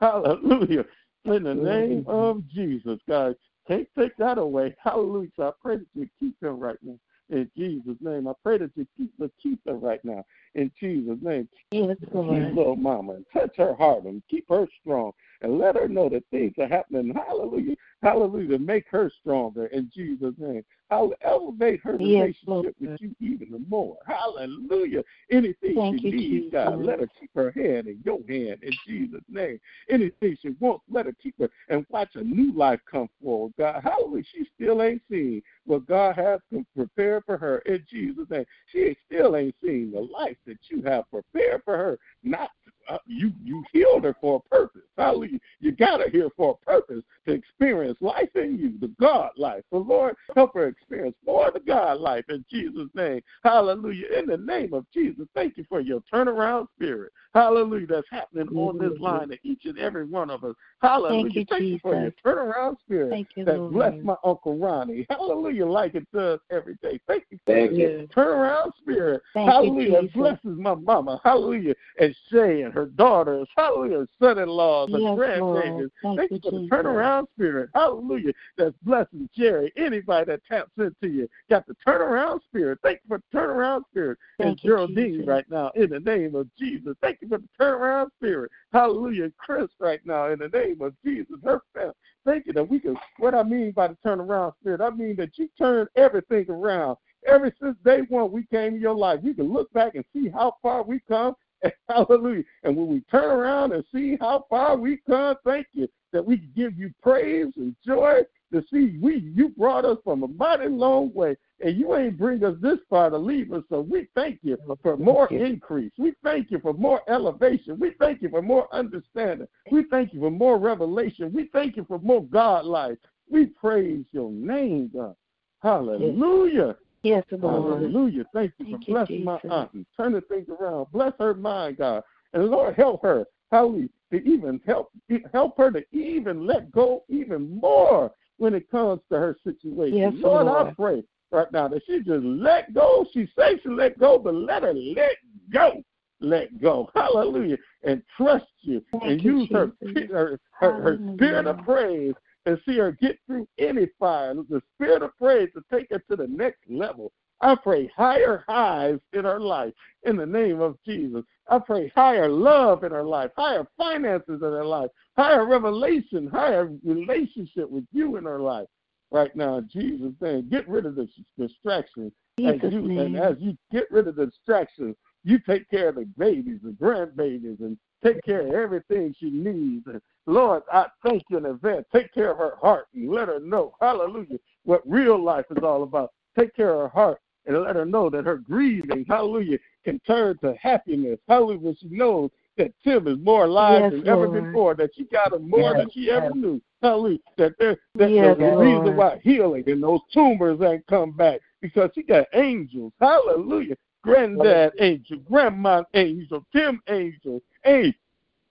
Speaker 3: Hallelujah. In the name of Jesus, God, take take that away. Hallelujah. So I pray that you keep him right now. In Jesus' name. I pray that you keep the keep her right now. In Jesus' name.
Speaker 11: Yes,
Speaker 3: Keep
Speaker 11: Lord.
Speaker 3: little mama and touch her heart and keep her strong and let her know that things are happening. Hallelujah. Hallelujah. To make her stronger in Jesus' name. I'll elevate her
Speaker 11: Yes,
Speaker 3: relationship with you even more. Hallelujah. Anything
Speaker 11: Thank
Speaker 3: she
Speaker 11: you,
Speaker 3: needs, God, let her keep her hand in your hand in Jesus' name. Anything she wants, let her keep her and watch a new life come forward. God, hallelujah. She still ain't seen what God has prepared for her in Jesus' name. She still ain't seen the life that you have prepared for her. Not Uh, you, you healed her for a purpose. Hallelujah. You got her here for a purpose to experience life in you, the God life. So, Lord, help her experience more of the God life in Jesus' name. Hallelujah. In the name of Jesus, thank you for your turnaround spirit. Hallelujah. That's happening on this line to each and every one of us. Hallelujah.
Speaker 11: Thank you,
Speaker 3: for your
Speaker 11: Jesus.
Speaker 3: turnaround spirit
Speaker 11: Thank you,
Speaker 3: that
Speaker 11: Lord.
Speaker 3: bless my Uncle Ronnie. Hallelujah. Like it does every day. Thank you for
Speaker 5: Thank
Speaker 3: your
Speaker 5: you.
Speaker 3: turnaround spirit.
Speaker 11: Thank
Speaker 3: Hallelujah. That
Speaker 11: Jesus.
Speaker 3: blesses my mama. Hallelujah. And Shay and her daughters. Hallelujah. Son in laws
Speaker 11: Yes,
Speaker 3: grandbabies.
Speaker 11: Thank
Speaker 3: Thank
Speaker 11: you,
Speaker 3: you for the turnaround spirit. Hallelujah. That's blessing Jerry. Anybody that taps into you got the turnaround spirit. Thank you for the turnaround spirit.
Speaker 11: Thank
Speaker 3: and
Speaker 11: you,
Speaker 3: Geraldine
Speaker 11: Jesus.
Speaker 3: right now in the name of Jesus. Thank you for the turnaround spirit. Hallelujah. Chris right now in the name of Jesus. Her family. Thank you that we can what I mean by the turnaround spirit, I mean that you turn everything around. Ever since day one we came in your life, we can look back and see how far we come. <laughs> Hallelujah. And when we turn around and see how far we come, thank you that we can give you praise and joy to see we you brought us from a mighty long way and you ain't bring us this far to leave us. So we thank you for more increase. We thank you for more elevation. We thank you for more understanding. We thank you for more revelation. We thank you for more God life. We praise your name, God. Hallelujah.
Speaker 11: Yes, Lord.
Speaker 3: Hallelujah. Thank you
Speaker 11: Thank
Speaker 3: for
Speaker 11: you,
Speaker 3: blessing my
Speaker 11: Jesus.
Speaker 3: aunt and turning things around. Bless her mind, God. And Lord, help her. Hallelujah. To even help help her to even let go even more when it comes to her situation.
Speaker 11: Yes,
Speaker 3: Lord, I pray right now that she just let go. She says she let go, but let her let go. Let go. Hallelujah. And trust you
Speaker 11: Thank
Speaker 3: and
Speaker 11: you,
Speaker 3: use her,
Speaker 11: Jesus.
Speaker 3: her, her, her spirit of praise and see her get through any fire. The spirit of praise to take her to the next level. I pray higher highs in her life in the name of Jesus. I pray higher love in her life, higher finances in her life, higher revelation, higher relationship with you in her life. Right now, in Jesus' name, get rid of the distractions. As you, and as you get rid of the distractions, you take care of the babies, the grandbabies, and take care of everything she needs. And Lord, I thank you in advance. Take care of her heart and let her know, hallelujah, what real life is all about. Take care of her heart and let her know that her grieving, hallelujah, can turn to happiness. Hallelujah, when she knows that Tim is more alive
Speaker 11: Yes,
Speaker 3: than ever before, that she got him more than she ever knew. Hallelujah. That there that
Speaker 11: Yes,
Speaker 3: the reason why healing and those tumors ain't come back because she got angels. Hallelujah. Granddad angel, grandma angel, Tim angel, hey,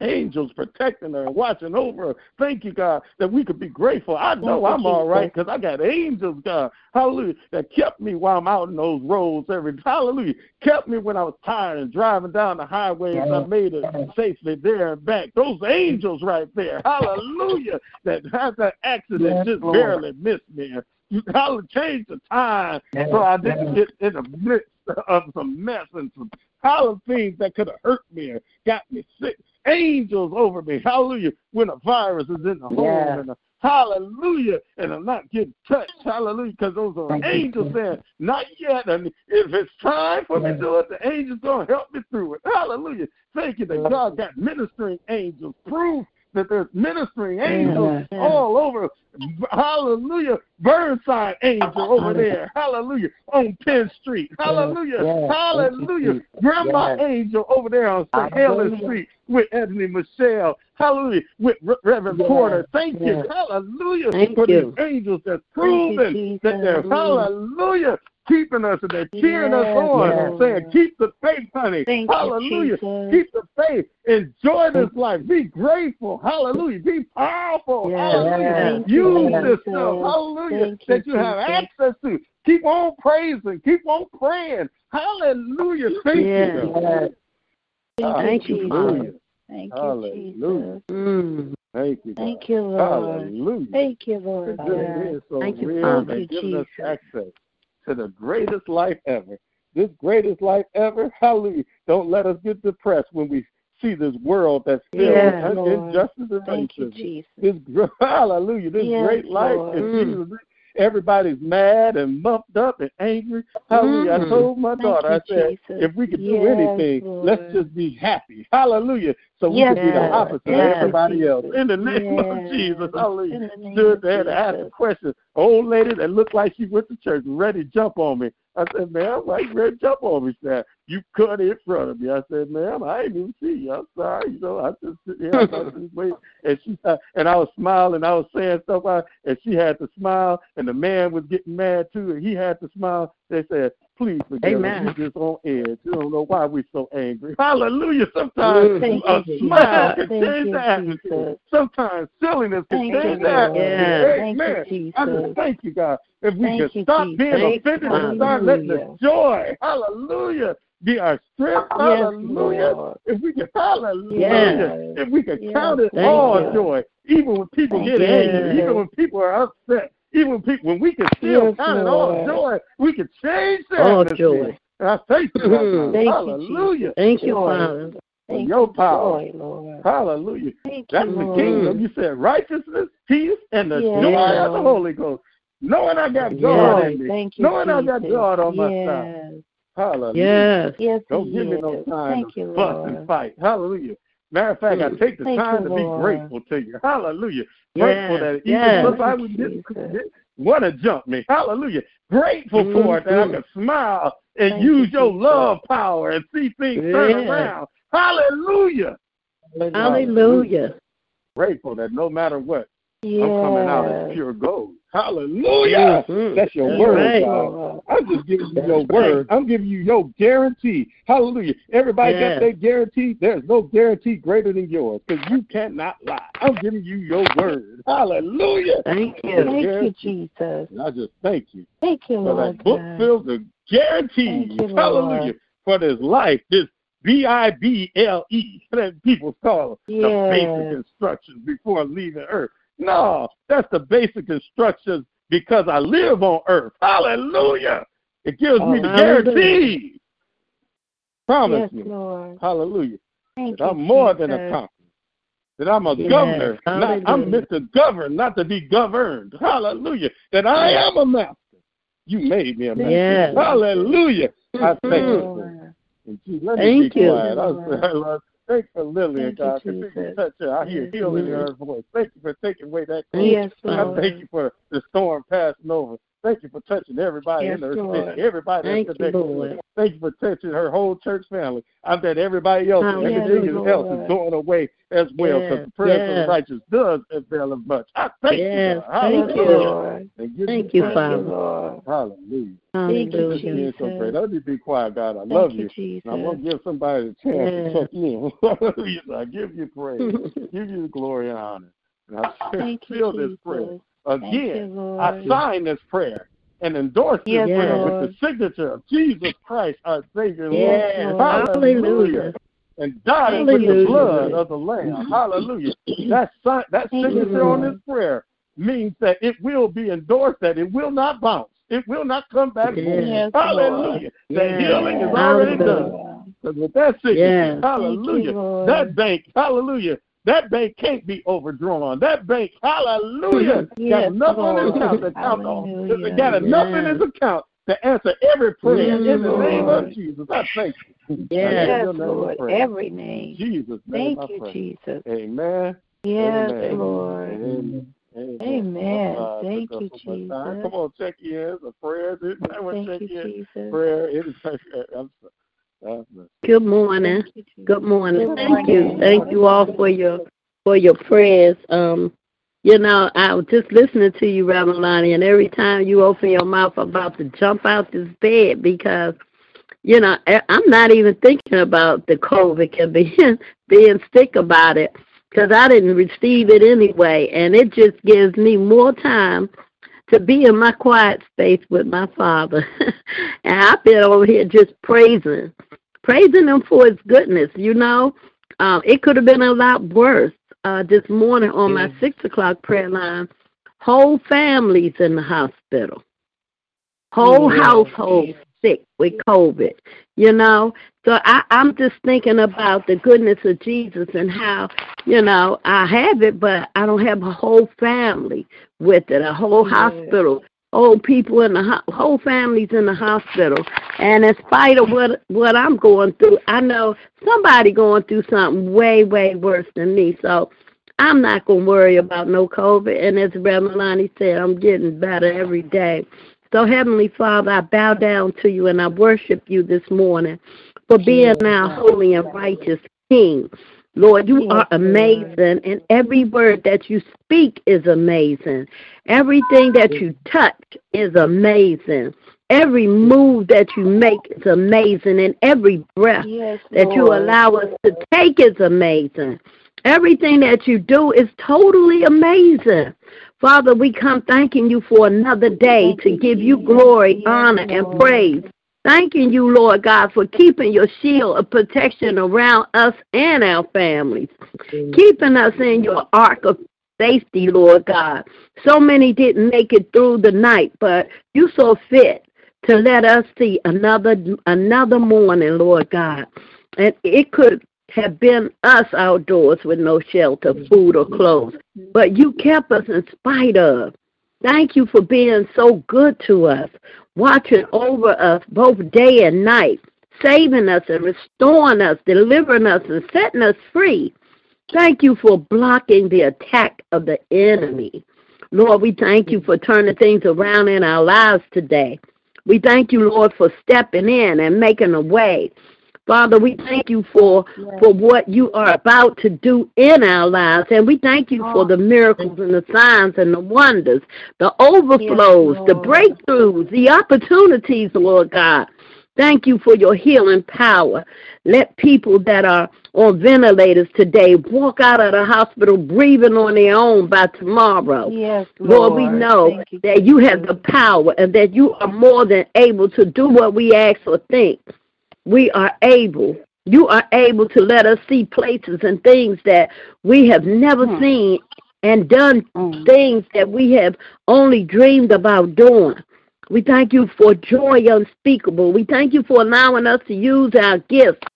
Speaker 3: angels protecting her and watching over her. Thank you, God, that we could be grateful. I know I'm all right because I got angels, God. Hallelujah. That kept me while I'm out in those roads every hallelujah. Kept me when I was tired and driving down the highway and I made it safely there and back. Those angels right there. Hallelujah. That had that accident
Speaker 10: Yes,
Speaker 3: just
Speaker 10: Lord.
Speaker 3: barely missed me. You gotta change the time
Speaker 10: Yes,
Speaker 3: so I didn't
Speaker 10: yes.
Speaker 3: get in the midst of some mess and some hollow things that could have hurt me or got me sick. Angels over me, hallelujah, when a virus is in the home
Speaker 10: Yes.
Speaker 3: and a hallelujah, and I'm not getting touched, hallelujah, because those are
Speaker 10: Thank you,
Speaker 3: angels saying, not yet, and if it's time for me to do it, the angels going to help me through it, hallelujah. Thank you that God got ministering angels, proof that there's ministering angels all over. Hallelujah. Burnside angel over there. Hallelujah. On Penn Street. Hallelujah. Hallelujah. Grandma angel over there on St. Helen Street with Anthony Michelle. Hallelujah. With Re- Reverend Porter. Thank you. Hallelujah.
Speaker 10: Thank
Speaker 3: for
Speaker 10: you.
Speaker 3: these angels that's
Speaker 4: you,
Speaker 3: proven that they're hallelujah keeping us and they're cheering us on,
Speaker 4: yes.
Speaker 3: saying, Keep the faith, honey.
Speaker 4: Thank
Speaker 3: hallelujah.
Speaker 4: Jesus.
Speaker 3: Keep the faith. Enjoy this life. Be grateful. Hallelujah. Be powerful.
Speaker 4: Yes.
Speaker 3: Hallelujah.
Speaker 4: Thank
Speaker 3: Use
Speaker 4: Jesus.
Speaker 3: this stuff. Hallelujah.
Speaker 4: Thank
Speaker 3: that you have
Speaker 4: Jesus.
Speaker 3: access to. Keep on praising. Keep on praying. Hallelujah. Thank
Speaker 10: Yes.
Speaker 3: you.
Speaker 4: Yes.
Speaker 10: Thank you,
Speaker 3: Hallelujah.
Speaker 4: Thank you,
Speaker 3: Hallelujah.
Speaker 4: Jesus.
Speaker 10: Mm.
Speaker 3: Thank you. God.
Speaker 4: Thank you, Lord.
Speaker 3: Hallelujah.
Speaker 4: Thank you, Lord.
Speaker 3: It really is so
Speaker 10: Thank you,
Speaker 3: real
Speaker 10: Father.
Speaker 3: and
Speaker 4: Thank you,
Speaker 3: us
Speaker 4: Jesus.
Speaker 3: access to the greatest life ever. This greatest life ever, <laughs> hallelujah. Don't let us get depressed when we see this world that's filled
Speaker 4: Yes,
Speaker 3: with injustice and
Speaker 4: you,
Speaker 3: racism. This <laughs> hallelujah, this
Speaker 4: Yes,
Speaker 3: great life
Speaker 4: Lord.
Speaker 3: is. Jesus. Everybody's mad and muffed up and angry. Hallelujah. I
Speaker 10: Mm.
Speaker 3: told my
Speaker 4: Thank
Speaker 3: daughter, I said,
Speaker 4: Jesus.
Speaker 3: if we could do
Speaker 4: Yes,
Speaker 3: anything, let's just be happy. Hallelujah. So we
Speaker 4: Yes,
Speaker 3: could be the opposite
Speaker 10: Yes.
Speaker 3: of everybody else. In the name
Speaker 4: Yes.
Speaker 3: of Jesus. Hallelujah
Speaker 4: the
Speaker 3: stood
Speaker 4: of
Speaker 3: there to ask a question. Old lady that looked like she went to church, ready to jump on me. I said, ma'am, why you ready to jump on me? She you cut in front of me. I said, ma'am, I ain't even see you. I'm sorry. You know, I just sit here. I was waiting. <laughs> And she uh, and I was smiling. I was saying stuff, out, and she had to smile. And the man was getting mad too, and he had to smile. They said, please forgive
Speaker 10: Amen.
Speaker 3: us. We just on edge. You don't know why we're so angry. <laughs> Hallelujah. Sometimes
Speaker 10: Mm.
Speaker 4: Thank
Speaker 3: a
Speaker 4: you,
Speaker 3: smile
Speaker 4: Jesus.
Speaker 3: can change the atmosphere. Sometimes silliness can
Speaker 4: Thank
Speaker 3: change
Speaker 4: you,
Speaker 3: the atmosphere.
Speaker 10: Yes.
Speaker 4: You,
Speaker 3: Amen. I just thank you, God. If we
Speaker 4: Thank
Speaker 3: can
Speaker 4: you,
Speaker 3: stop
Speaker 4: Jesus.
Speaker 3: being
Speaker 10: Thank
Speaker 3: offended and start letting the joy, hallelujah, be our strength, hallelujah.
Speaker 4: Lord.
Speaker 3: If we can, hallelujah,
Speaker 4: Yes.
Speaker 3: if we can
Speaker 4: Yes,
Speaker 3: count it
Speaker 10: Thank
Speaker 3: all
Speaker 10: you.
Speaker 3: joy, even when people
Speaker 4: Thank
Speaker 3: get
Speaker 10: you,
Speaker 3: angry, even when people are upset, even people, when we can still
Speaker 4: Yes,
Speaker 3: count it all joy, we can change the
Speaker 10: All joy.
Speaker 3: And I thank you right.
Speaker 4: Thank you,
Speaker 3: hallelujah.
Speaker 10: Thank you, Father.
Speaker 4: Thank
Speaker 3: your
Speaker 4: you,
Speaker 3: power.
Speaker 4: joy, Lord.
Speaker 3: Hallelujah.
Speaker 4: Thank
Speaker 3: That's
Speaker 4: you,
Speaker 3: the
Speaker 4: Lord.
Speaker 3: kingdom. You said righteousness, peace, and the
Speaker 4: Yes.
Speaker 3: joy of the Holy Ghost. Knowing I got
Speaker 10: Yes.
Speaker 3: God in me.
Speaker 4: Thank you,
Speaker 3: Knowing I got God on my
Speaker 4: yes.
Speaker 3: side. Hallelujah.
Speaker 10: Yes.
Speaker 4: Yes,
Speaker 3: Don't
Speaker 4: he
Speaker 3: give me no time
Speaker 4: Thank
Speaker 3: to
Speaker 4: you,
Speaker 3: fuss
Speaker 4: Lord.
Speaker 3: and fight. Hallelujah. Matter of fact, I take the
Speaker 4: Thank
Speaker 3: time
Speaker 4: you,
Speaker 3: to be grateful to you. Hallelujah. Grateful
Speaker 10: Yes.
Speaker 3: that even
Speaker 10: Yes.
Speaker 3: would
Speaker 4: Thank you,
Speaker 3: just want to jump me. Hallelujah. Grateful for it that I
Speaker 10: Mhm.
Speaker 3: can smile and
Speaker 4: Thank
Speaker 3: use
Speaker 4: you,
Speaker 3: your
Speaker 4: Jesus.
Speaker 3: love power and see things turn around. Hallelujah.
Speaker 10: Hallelujah.
Speaker 3: Grateful that no matter what,
Speaker 4: Yes.
Speaker 3: I'm coming out as pure gold. Hallelujah.
Speaker 10: Mhm.
Speaker 3: That's your
Speaker 10: That's
Speaker 3: word,
Speaker 10: right.
Speaker 3: God. I'm just giving you
Speaker 10: That's
Speaker 3: your
Speaker 10: right.
Speaker 3: word. I'm giving you your guarantee. Hallelujah. Everybody
Speaker 10: Yes.
Speaker 3: got their guarantee. There's no guarantee greater than yours because you cannot lie. I'm giving you your word. Hallelujah.
Speaker 10: Thank you.
Speaker 4: Thank you, Jesus.
Speaker 3: And I just thank you
Speaker 4: Thank you, Lord.
Speaker 3: that book
Speaker 4: God.
Speaker 3: filled with guarantees.
Speaker 4: You, Lord.
Speaker 3: Hallelujah. For this life, this B I B L E that people call the
Speaker 4: Yes.
Speaker 3: basic instructions before leaving earth. No, that's the basic instructions because I live on earth. Hallelujah. It gives me the guarantee. Promise
Speaker 4: Yes,
Speaker 3: me.
Speaker 4: Lord.
Speaker 3: Hallelujah.
Speaker 4: Thank
Speaker 3: That
Speaker 4: you,
Speaker 3: I'm more than a
Speaker 4: Jesus.
Speaker 3: conqueror. That I'm a
Speaker 10: Yes.
Speaker 3: governor. Not, I'm meant to govern, not to be governed. Hallelujah. That I am a master. You made me a master.
Speaker 10: Yes.
Speaker 3: Hallelujah. I thank you for it.
Speaker 4: Lord.
Speaker 3: And gee, let
Speaker 10: Thank
Speaker 3: me be
Speaker 10: you.
Speaker 3: quiet. I
Speaker 4: Lord,
Speaker 3: thanks for Lillian,
Speaker 4: Thank you,
Speaker 3: God. To
Speaker 4: Jesus.
Speaker 3: touch her. I hear
Speaker 4: Yes,
Speaker 3: healing in her voice. Thank you for taking away that cold.
Speaker 4: Yes,
Speaker 3: I
Speaker 4: Lord.
Speaker 3: thank you for the storm passing over. Thank you for touching everybody
Speaker 4: Yes,
Speaker 3: in her
Speaker 4: Lord.
Speaker 3: city, everybody
Speaker 10: Thank
Speaker 3: that's
Speaker 10: you,
Speaker 3: connected to.
Speaker 10: Lord.
Speaker 3: Thank you for touching her whole church family. I bet everybody else, oh,
Speaker 10: Hallelujah.
Speaker 3: everything
Speaker 4: Yes,
Speaker 3: else is going away as well because
Speaker 10: Yes,
Speaker 3: the prayers of the righteous does avail as much. I thank
Speaker 10: Yes,
Speaker 3: you,
Speaker 10: thank you.
Speaker 4: Lord.
Speaker 10: Thank
Speaker 3: you
Speaker 10: you.
Speaker 4: Thank you,
Speaker 10: Father.
Speaker 4: Lord.
Speaker 3: Hallelujah.
Speaker 4: Thank you,
Speaker 3: being so great.
Speaker 4: Jesus.
Speaker 3: Let me be quiet, God. I
Speaker 4: Thank
Speaker 3: love
Speaker 4: you,
Speaker 3: you. I'm going to give somebody a chance to
Speaker 10: Yes.
Speaker 3: check in. <laughs> Hallelujah. I give you praise, <laughs> give you glory and honor. And I
Speaker 4: Thank you,
Speaker 3: this prayer.
Speaker 4: Jesus. You,
Speaker 3: Again,
Speaker 4: Lord.
Speaker 3: I sign this prayer and endorse this
Speaker 4: Yes,
Speaker 3: prayer
Speaker 4: Lord.
Speaker 3: with the signature of Jesus Christ, our Savior
Speaker 10: Yes.
Speaker 3: Lord.
Speaker 10: Hallelujah.
Speaker 3: And died with the blood of the Lamb. Hallelujah. That, sign, that
Speaker 4: you,
Speaker 3: signature on this prayer means that it will be endorsed, that it will not bounce. It will not come back.
Speaker 10: Yes.
Speaker 3: void.
Speaker 4: Yes,
Speaker 3: Hallelujah. That healing is already
Speaker 10: Hallelujah.
Speaker 3: done. Because with that signature,
Speaker 10: Yes.
Speaker 3: hallelujah,
Speaker 4: you,
Speaker 3: that bank, hallelujah, that bank can't be overdrawn. That bank, hallelujah,
Speaker 4: Yes,
Speaker 3: got enough on his account to count on.
Speaker 4: Hallelujah.
Speaker 3: Got enough in his account to answer every prayer
Speaker 10: Yes,
Speaker 3: in the name of Jesus. I thank you.
Speaker 10: Yes.
Speaker 4: Yes,
Speaker 3: name
Speaker 4: Lord. Every name.
Speaker 3: Jesus' name
Speaker 4: Thank you. Jesus.
Speaker 3: Amen.
Speaker 10: Yes,
Speaker 3: Amen.
Speaker 10: Lord.
Speaker 3: Amen. Amen.
Speaker 10: Amen.
Speaker 3: I'm
Speaker 10: Thank you,
Speaker 3: much time.
Speaker 10: Jesus.
Speaker 3: Come on, check in. A prayer. I
Speaker 10: Thank
Speaker 3: check
Speaker 10: you,
Speaker 3: in,
Speaker 10: Jesus.
Speaker 3: prayer. <laughs> I'm sorry. I'm
Speaker 12: Good morning.
Speaker 10: Thank you, Jesus.
Speaker 12: Good morning. Thank you. Thank you all for your for your prayers. Um, you know, I was just listening to you, Reverend Lonnie, and every time you open your mouth, I'm about to jump out this bed because, you know, I'm not even thinking about the COVID and being <laughs> being sick about it because I didn't receive it anyway, and it just gives me more time to be in my quiet space with my Father. <laughs> and I've been over here just praising, praising Him for His goodness. You know, um, it could have been a lot worse. Uh, this morning on my six o'clock prayer line, whole families in the hospital, whole
Speaker 10: Yeah.
Speaker 12: household sick with COVID. You know, so I, I'm just thinking about the goodness of Jesus and how, you know, I have it, but I don't have a whole family with it, a whole hospital, whole people in the ho- whole families in the hospital. And in spite of what what I'm going through, I know somebody going through something way way worse than me. So I'm not gonna worry about no COVID. And as Reverend Lonnie said, I'm getting better every day. So Heavenly Father, I bow down to you and I worship you this morning for being our holy and righteous King. Lord, you are amazing, and every word that you speak is amazing. Everything that you touch is amazing. Every move that you make is amazing, and every breath
Speaker 10: Yes,
Speaker 12: that you allow us to take is amazing. Everything that you do is totally amazing. Father, we come thanking you for another day
Speaker 10: Thank
Speaker 12: to
Speaker 10: you,
Speaker 12: give you glory, honor, and
Speaker 10: Lord.
Speaker 12: praise. Thanking you, Lord God, for keeping your shield of protection around us and our families. Keeping us in your ark of safety, Lord God. So many didn't make it through the night, but you saw fit to let us see another another morning, Lord God. And it could have been us outdoors with no shelter, food, or clothes, but you kept us in spite of. Thank you for being so good to us, watching over us both day and night, saving us and restoring us, delivering us and setting us free. Thank you for blocking the attack of the enemy. Lord, we thank you for turning things around in our lives today. We thank you, Lord, for stepping in and making a way. Father, we thank you for for what you are about to do in our lives, and we thank you for oh. the miracles and the signs and the wonders, the overflows, the breakthroughs, the opportunities, Lord God. Thank you for your healing power. Let people that are on ventilators today walk out of the hospital breathing on their own by tomorrow.
Speaker 10: Yes,
Speaker 12: Lord,
Speaker 10: Lord.
Speaker 12: we know
Speaker 10: you,
Speaker 12: that you have the power and that you are more than able to do what we ask or think. We are able. You are able to let us see places and things that we have never
Speaker 10: Hmm.
Speaker 12: seen and done
Speaker 10: Mm.
Speaker 12: things that we have only dreamed about doing. We thank you for joy unspeakable. We thank you for allowing us to use our gifts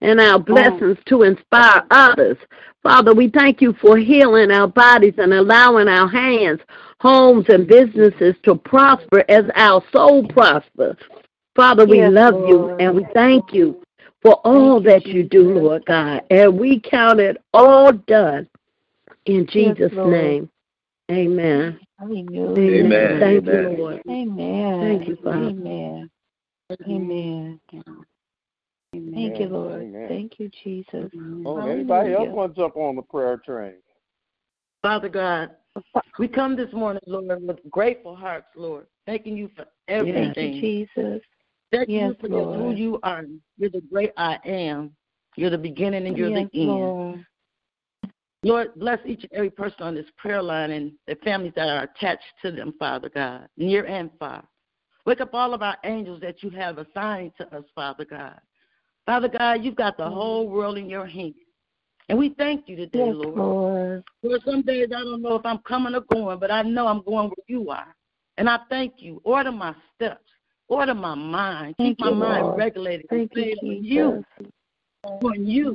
Speaker 12: and our blessings to inspire others. Father, we thank you for healing our bodies and allowing our hands, homes, and businesses to prosper as our soul prospers. Father, we
Speaker 10: Yes,
Speaker 12: love you and we thank you for all that
Speaker 10: you,
Speaker 12: do, Lord God. And we count it all done in Jesus'
Speaker 10: Lord.
Speaker 12: name. Amen.
Speaker 10: Hallelujah.
Speaker 5: Amen.
Speaker 12: Thank
Speaker 5: Amen.
Speaker 12: you, Lord.
Speaker 10: Amen.
Speaker 12: Thank you, Father.
Speaker 10: Amen. Amen. Thank you, Lord.
Speaker 3: Amen.
Speaker 10: Thank you, Jesus.
Speaker 3: Oh, anybody else
Speaker 10: Hallelujah.
Speaker 3: want to jump on the prayer train?
Speaker 6: Father God, we come this morning, Lord, with grateful hearts, Lord, thanking you for
Speaker 10: Thank
Speaker 6: everything.
Speaker 10: you, Jesus.
Speaker 6: Thank
Speaker 10: Yes,
Speaker 6: you for just who you are. You're the great I am. You're the beginning and you're
Speaker 10: Yes,
Speaker 6: the end.
Speaker 10: Lord.
Speaker 6: Lord, bless each and every person on this prayer line and the families that are attached to them, Father God, near and far. Wake up all of our angels that you have assigned to us, Father God. Father God, you've got the mm-hmm. whole world in your hands. And we thank you today,
Speaker 10: Yes,
Speaker 6: Lord.
Speaker 10: Lord.
Speaker 6: Lord, some days I don't know if I'm coming or going, but I know I'm going where you are. And I thank you. Order my steps. Order my mind.
Speaker 10: Thank
Speaker 6: Keep my
Speaker 10: you,
Speaker 6: mind
Speaker 10: Lord.
Speaker 6: regulated.
Speaker 10: Thank you,
Speaker 6: stayed on
Speaker 10: Jesus.
Speaker 6: you. On you.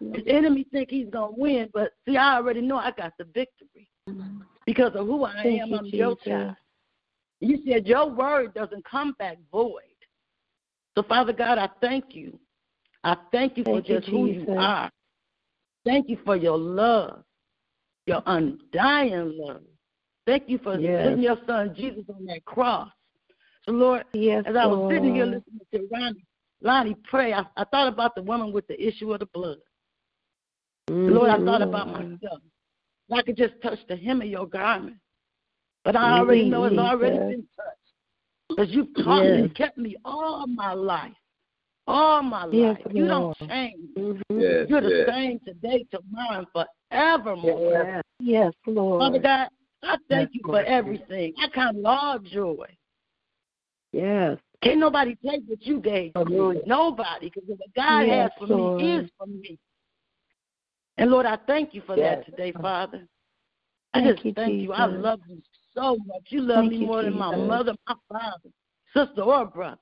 Speaker 6: Mm-hmm. The enemy think he's gonna win, but see, I already know I got the victory because of who I
Speaker 10: Thank
Speaker 6: am.
Speaker 10: you,
Speaker 6: I'm your child. You said your word doesn't come back void. So, Father God, I thank you. I thank you for
Speaker 10: Thank you,
Speaker 6: just who you are. Thank you for your love. your undying love. Thank you for
Speaker 11: Yes.
Speaker 6: putting your son Jesus on that cross. So, Lord,
Speaker 11: Yes,
Speaker 6: as I was sitting here listening to Lonnie, Lonnie pray, I, I thought about the woman with the issue of the blood. Lord, I thought about
Speaker 11: Mm-hmm.
Speaker 6: myself. If I could just touch the hem of your garment. But I already know it's already
Speaker 11: Jesus.
Speaker 6: been touched. Because you've taught me and kept me all my life. All my
Speaker 11: Yes,
Speaker 6: life. You don't
Speaker 11: Lord.
Speaker 6: change.
Speaker 5: Yes,
Speaker 6: You're the
Speaker 5: yes.
Speaker 6: same today, tomorrow, and forevermore.
Speaker 11: Yes, yes, Lord.
Speaker 6: Father God, I thank
Speaker 11: Yes,
Speaker 6: you for everything. I count it all joy.
Speaker 11: Yes.
Speaker 6: Can't nobody take what you gave to oh, me. Nobody. Because what God
Speaker 11: Yes,
Speaker 6: has for
Speaker 11: Lord.
Speaker 6: me is for me. And Lord, I thank you for
Speaker 11: Yes.
Speaker 6: that today, Father. I just
Speaker 11: you,
Speaker 6: thank you. I love you so much. You love
Speaker 11: Thank
Speaker 6: me
Speaker 11: you,
Speaker 6: more than my
Speaker 11: Jesus.
Speaker 6: mother, my father, sister, or brother.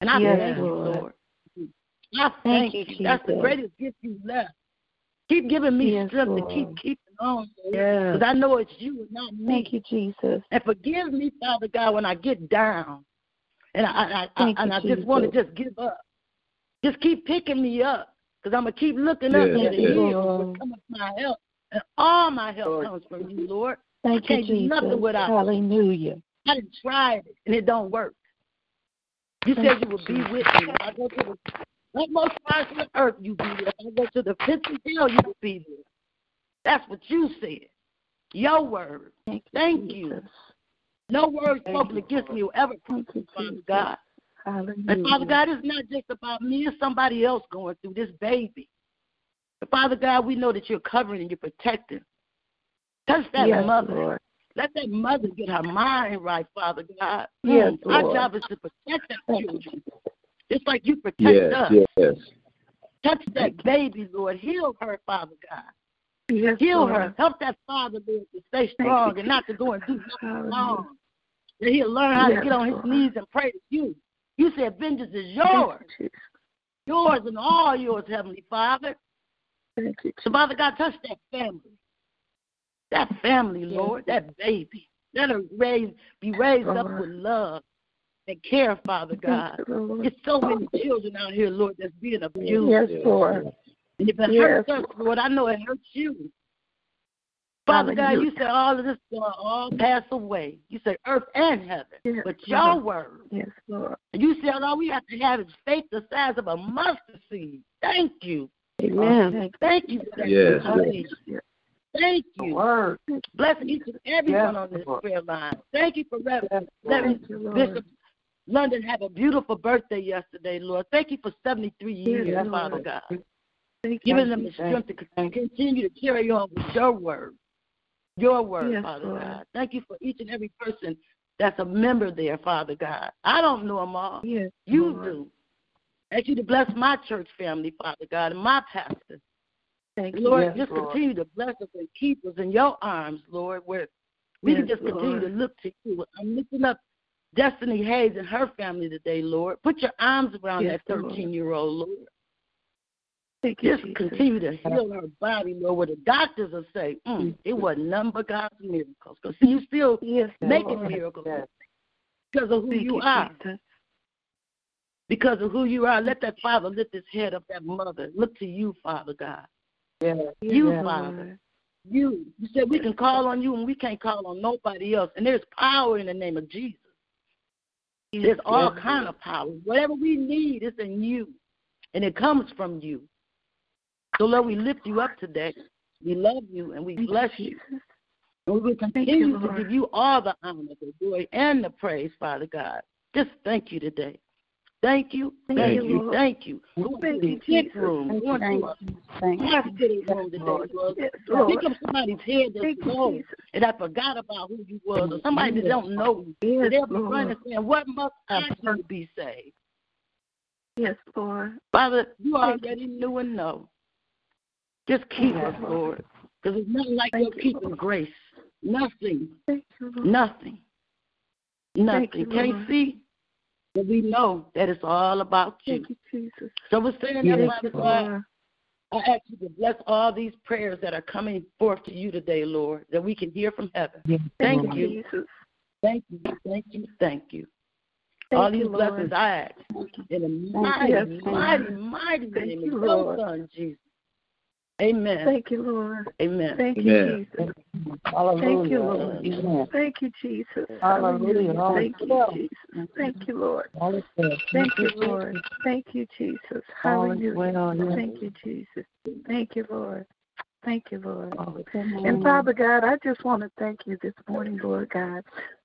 Speaker 6: And I
Speaker 11: Yes,
Speaker 6: thank you,
Speaker 11: Lord.
Speaker 6: Lord. I thank,
Speaker 11: Thank you,
Speaker 6: you. That's the greatest gift you left. Keep giving me
Speaker 11: Yes,
Speaker 6: strength to keep keeping on, because I know it's you and not me.
Speaker 11: Thank you, Jesus.
Speaker 6: And forgive me, Father God, when I get down, and I, I, I, and
Speaker 11: you,
Speaker 6: I just want to just give up. Just keep picking me up, because I'm gonna keep looking up
Speaker 5: Yes,
Speaker 6: to the
Speaker 5: yes.
Speaker 6: hills
Speaker 11: Lord.
Speaker 6: where cometh my help, and all my help comes from you, Lord.
Speaker 11: Thank
Speaker 6: I can't
Speaker 11: you,
Speaker 6: do
Speaker 11: Jesus.
Speaker 6: nothing without you.
Speaker 11: Hallelujah.
Speaker 6: I done tried it, and it don't work. You
Speaker 11: Thank
Speaker 6: said you would be with me. If I go to the utmost parts of the earth, you be there. If I go to the pits of hell, you will be there. That's what you said. Your word.
Speaker 11: Thank you,
Speaker 6: Thank you.
Speaker 11: Jesus.
Speaker 6: No word spoken against me will ever
Speaker 11: Thank you,
Speaker 6: Father
Speaker 11: Jesus.
Speaker 6: God.
Speaker 11: Hallelujah.
Speaker 6: And Father God, it's not just about me, it's somebody else going through this baby. But Father God, we know that you're covering and you're protecting. Touch that
Speaker 11: yes,
Speaker 6: mother.
Speaker 11: Lord.
Speaker 6: Let that mother get her mind right, Father God.
Speaker 11: Yes,
Speaker 6: Mm, Our
Speaker 11: Lord.
Speaker 6: job is to protect that
Speaker 11: Thank
Speaker 6: children. Just like you protect
Speaker 5: Yes,
Speaker 6: us.
Speaker 5: yes.
Speaker 6: Touch that baby, Lord. Heal her, Father God.
Speaker 11: Yes,
Speaker 6: Heal
Speaker 11: Lord.
Speaker 6: her. Help that father, Lord, to stay strong and not to go and do nothing wrong. That he'll learn how to get on his
Speaker 11: Lord.
Speaker 6: knees and pray to you. You said vengeance is yours.
Speaker 11: you,
Speaker 6: Yours and all yours, Heavenly Father.
Speaker 11: Thank you,
Speaker 6: So, Father God, touch that family. That family, Lord, that baby. Let her raise, be raised up with love and care, Father God.
Speaker 11: You,
Speaker 6: There's so many children out here, Lord, that's being abused.
Speaker 11: Yes, Lord.
Speaker 6: And if it
Speaker 11: Yes,
Speaker 6: hurts us, Lord, I know it hurts you. Father God, you said all of this will all pass away. You said earth and heaven.
Speaker 11: Yes,
Speaker 6: but your
Speaker 11: Lord.
Speaker 6: word.
Speaker 11: Yes, Lord.
Speaker 6: And you said all we have to have is faith the size of a mustard seed. Thank you.
Speaker 11: Amen.
Speaker 6: Thank you for that.
Speaker 5: Yes,
Speaker 6: confirmation.
Speaker 11: yes.
Speaker 6: Thank you.
Speaker 4: Word.
Speaker 6: Bless each and everyone
Speaker 4: Yes,
Speaker 6: on this
Speaker 4: Lord.
Speaker 6: prayer line. Thank you for Rev-
Speaker 4: Yes,
Speaker 6: letting
Speaker 11: Thank you,
Speaker 6: Bishop London have a beautiful birthday yesterday, Lord. Thank you for 73 years,
Speaker 11: Yes,
Speaker 6: Father
Speaker 11: Lord.
Speaker 6: God.
Speaker 11: Thank
Speaker 6: Giving them the strength to continue to carry on with your word. Your word,
Speaker 11: Yes,
Speaker 6: Father
Speaker 11: Lord.
Speaker 6: God. Thank you for each and every person that's a member there, Father God. I don't know them all.
Speaker 11: Yes,
Speaker 6: You
Speaker 11: Lord.
Speaker 6: do. Ask you to bless my church family, Father God, and my pastor.
Speaker 11: Thank you.
Speaker 6: Lord,
Speaker 4: Yes,
Speaker 6: just
Speaker 4: Lord.
Speaker 6: continue to bless us and keep us in your arms, Lord, where we can just continue
Speaker 11: Lord.
Speaker 6: to look to you. I'm lifting up Destiny Hayes and her family today, Lord. Put your arms around
Speaker 11: Yes,
Speaker 6: that 13 year old, Lord.
Speaker 11: Thank you,
Speaker 6: Just
Speaker 11: Jesus.
Speaker 6: continue to heal her body, Lord, where the doctors will say, mm, it wasn't none but God's miracles. Because see, you still
Speaker 11: Yes,
Speaker 6: making
Speaker 11: Lord.
Speaker 6: miracles
Speaker 4: Yes.
Speaker 6: because of who
Speaker 11: Thank
Speaker 6: you
Speaker 11: you,
Speaker 6: are.
Speaker 11: Jesus.
Speaker 6: Because of who you are, let that father lift his head up, that mother. Look to you, Father God.
Speaker 4: Yes.
Speaker 6: You,
Speaker 11: Yes,
Speaker 6: Father. You. You said we can call on you and we can't call on nobody else. And there's power in the name of Jesus. There's all kind of power. Whatever we need is in you. And it comes from you. So Lord, we lift you up today. We love you and we bless
Speaker 11: you,
Speaker 6: you. And we will
Speaker 11: you,
Speaker 6: continue to give you all the honor, the glory, and the praise, Father God. Just thank you today. Thank you,
Speaker 11: Thank
Speaker 6: thank
Speaker 11: you,
Speaker 6: you,
Speaker 11: Lord.
Speaker 6: thank you.
Speaker 11: Thank
Speaker 6: to
Speaker 11: you, Jesus.
Speaker 6: room,
Speaker 11: Thank you, Thank you.
Speaker 6: hospital room today, Lord. Pick up somebody's head that's
Speaker 11: Thank you,
Speaker 6: low and I forgot about who you was, or somebody that don't know you.
Speaker 11: Yes,
Speaker 6: So they'll be running saying, What must I do to be saved?
Speaker 11: Yes, Lord.
Speaker 6: Father, you
Speaker 11: Thank you.
Speaker 6: already knew and know. Just keep
Speaker 11: Yes,
Speaker 6: us,
Speaker 11: Lord.
Speaker 6: Lord. Because it's nothing like
Speaker 11: Thank
Speaker 6: your
Speaker 11: you,
Speaker 6: keeping
Speaker 11: Lord.
Speaker 6: grace. Nothing.
Speaker 11: Thank you, Lord.
Speaker 6: Nothing. Nothing.
Speaker 11: you,
Speaker 6: Can't see, but we know that it's all about you.
Speaker 11: Thank you, Jesus.
Speaker 6: So we're saying
Speaker 11: Thank
Speaker 6: that,
Speaker 11: you,
Speaker 6: Father God,
Speaker 11: Lord.
Speaker 6: I ask you to bless all these prayers that are coming forth to you today, Lord, that we can hear from heaven. Thank
Speaker 11: Thank
Speaker 6: you. Thank you. Thank you. Thank you.
Speaker 11: Thank
Speaker 6: all these
Speaker 11: you, Lord.
Speaker 6: blessings I ask in the
Speaker 11: you.
Speaker 6: mighty,
Speaker 11: Yes,
Speaker 6: mighty,
Speaker 11: Lord.
Speaker 6: mighty
Speaker 11: Thank
Speaker 6: name
Speaker 11: you,
Speaker 6: of your Son, Jesus. Amen.
Speaker 11: Thank you, Lord.
Speaker 6: Amen.
Speaker 11: Thank you,
Speaker 5: Amen.
Speaker 11: Jesus.
Speaker 4: Hallelujah.
Speaker 11: Thank you, Lord.
Speaker 4: Amen.
Speaker 11: Thank you, Jesus.
Speaker 4: Hallelujah.
Speaker 11: Thank you, Jesus. Thank you, Lord.
Speaker 4: All is well.
Speaker 11: Thank you, Lord. Thank you, Jesus.
Speaker 4: All is
Speaker 11: Hallelujah. Thank you, Jesus. Thank you, Lord. Thank you, Lord.
Speaker 4: All is well.
Speaker 11: And Father God, I just want to thank you this morning, Lord God,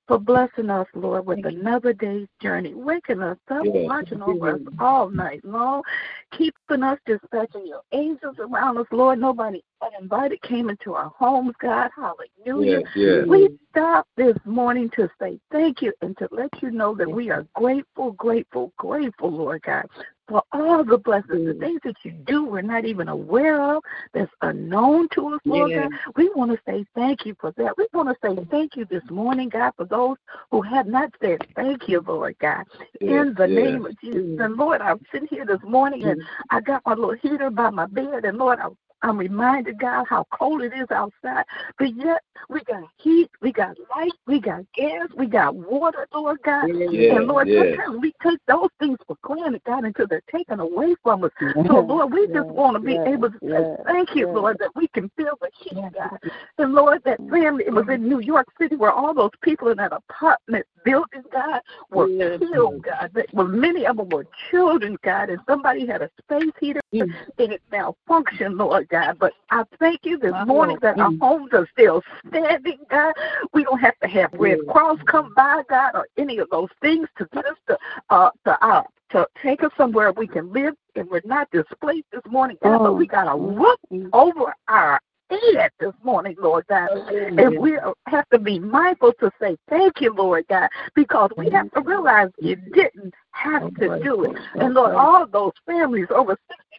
Speaker 11: for blessing us, Lord, with another day's journey, waking us up,
Speaker 5: Yes.
Speaker 11: watching over us all night long, keeping us, dispatching your angels around us, Lord. Nobody uninvited came into our homes, God. Hallelujah.
Speaker 5: Yes, yes.
Speaker 11: We stop this morning to say thank you and to let you know that we are grateful, grateful, grateful, Lord God, for all the blessings, the mm. things that you do we're not even aware of, that's unknown to us, Lord
Speaker 6: Yes.
Speaker 11: God. We want to say thank you for that. We want to say thank you this morning, God, for those who have not said thank you, Lord God. In the name of Jesus. Mm. And Lord, I'm sitting here this morning and mm. I got my little heater by my bed, and Lord, I'm I'm reminded, God, how cold it is outside. But yet, we got heat, we got light, we got gas, we got water, Lord God.
Speaker 5: Yes,
Speaker 11: and Lord,
Speaker 5: yes.
Speaker 11: sometimes we take those things for granted, God, until they're taken away from us. So, Lord, we just want to be
Speaker 4: yes,
Speaker 11: able to say
Speaker 4: yes,
Speaker 11: thank you,
Speaker 4: yes.
Speaker 11: Lord, that we can feel the heat, God. And Lord, that mm, family, it was mm. in New York City where all those people in that apartment building, God, were
Speaker 6: Yes.
Speaker 11: killed, God. That, well, many of them were children, God, and somebody had a space heater and it malfunctioned, Lord God. But I thank you this morning that our homes are still standing, God. We don't have to have Red Cross come by, God, or any of those things to get us to uh to uh to take us somewhere we can live and we're not displaced this morning, God, but we got a roof over our head this morning, Lord God. And we have to be mindful to say thank you, Lord God, because we have to realize you didn't have to do it. And Lord, all those families, over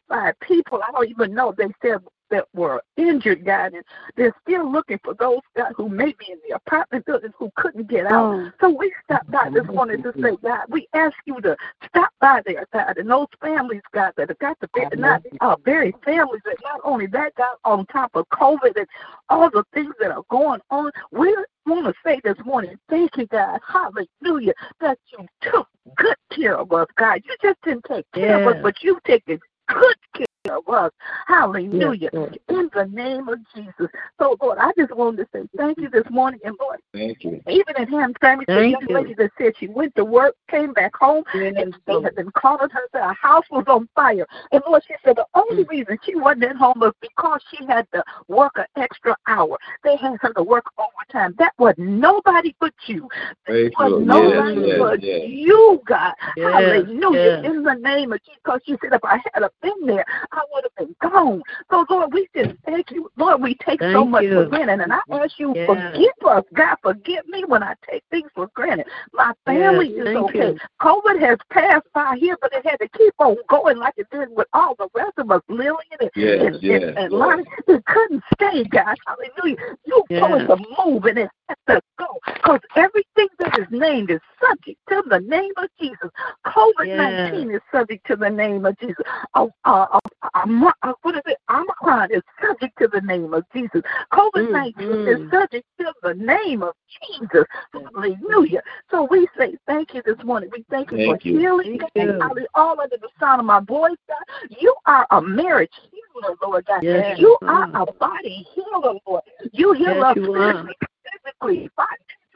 Speaker 11: 65 people, I don't even know, they said that were injured, God, and they're still looking for those, God, who may be in the apartment buildings who couldn't get out. So we stopped by this morning to say, God, we ask you to stop by there, God, and those families, God, that have got to be not uh, very families, that not only that, God, on top of COVID and all the things that are going on, we want to say this morning, thank you, God, hallelujah, that you took good care of us, God. You just didn't take care of us, but you've taken good care us. Hallelujah.
Speaker 6: Yes,
Speaker 11: In the name of Jesus. So, Lord, I just wanted to say thank you this morning. And, Lord,
Speaker 5: Thank you.
Speaker 11: even in Ham Family, the young
Speaker 6: you.
Speaker 11: lady that said she went to work, came back home,
Speaker 6: Yes,
Speaker 11: and they had been calling her that her house was on fire. And Lord, she said the only mm. reason she wasn't at home was because she had to work an extra hour. They had her to work overtime. That was nobody but you.
Speaker 5: Praise
Speaker 11: That was
Speaker 5: Lord.
Speaker 11: nobody
Speaker 5: Yes,
Speaker 11: but you, God. Hallelujah. In the name of Jesus. Because she said if I had been there, I would have been gone. So Lord, we just thank you. Lord, we take so much
Speaker 6: you.
Speaker 11: for granted. And I ask you,
Speaker 6: Yes.
Speaker 11: forgive us. God, forgive me when I take things for granted. My family
Speaker 6: Yes,
Speaker 11: is okay.
Speaker 6: you.
Speaker 11: COVID has passed by here, but it had to keep on going like it did with all the rest of us, Lillian and,
Speaker 5: Yes,
Speaker 11: and,
Speaker 5: yes,
Speaker 11: and, and. Lonnie. It couldn't stay, God. Hallelujah. You told
Speaker 6: Yes.
Speaker 11: us to move and it has to go. Because everything that is named is subject to the name of Jesus. COVID 19 is subject to the name of Jesus. Uh, uh, uh, uh, uh, what is it? Omicron is subject to the name of Jesus. COVID 19 is
Speaker 6: Mhm.
Speaker 11: subject to the name of Jesus. Hallelujah. So we say thank you this morning. We thank you
Speaker 5: Thank
Speaker 11: for
Speaker 5: you.
Speaker 11: healing.
Speaker 6: Thank you.
Speaker 11: All under the sound of my voice, God. You are a marriage healer, Lord God.
Speaker 6: Yes,
Speaker 11: you
Speaker 6: you
Speaker 11: are
Speaker 6: are.
Speaker 11: a body healer, Lord. You heal
Speaker 6: Yes,
Speaker 11: us
Speaker 6: you are.
Speaker 11: physically,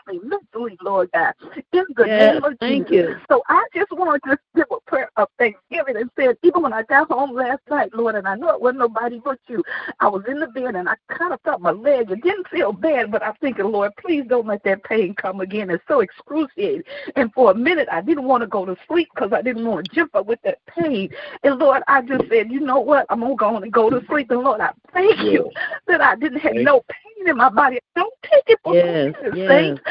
Speaker 11: physically, mentally, Lord God. In the
Speaker 6: Yes,
Speaker 11: name of
Speaker 6: thank
Speaker 11: Jesus.
Speaker 6: you.
Speaker 11: So I just wanted to give a prayer of thanksgiving and said, even when I got home last night, Lord, and I know it wasn't nobody but you, I was in the bed and I kind of felt my leg. It didn't feel bad, but I'm thinking, Lord, please don't let that pain come again. It's so excruciating. And for a minute, I didn't want to go to sleep because I didn't want to jump up with that pain. And Lord, I just said, you know what? I'm going to go and go to sleep. And Lord, I thank you that I didn't have
Speaker 5: Thank
Speaker 11: no pain in my body. Don't take it for
Speaker 6: Yes,
Speaker 11: granted,
Speaker 6: yes.
Speaker 11: saints.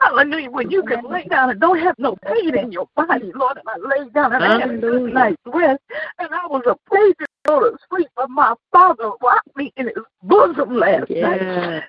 Speaker 11: Hallelujah. When you can lay down and don't have no pain in your body, Lord, and I laid down and I had a good night's rest, and I was afraid to go to sleep, but my father rocked me in his bosom last night.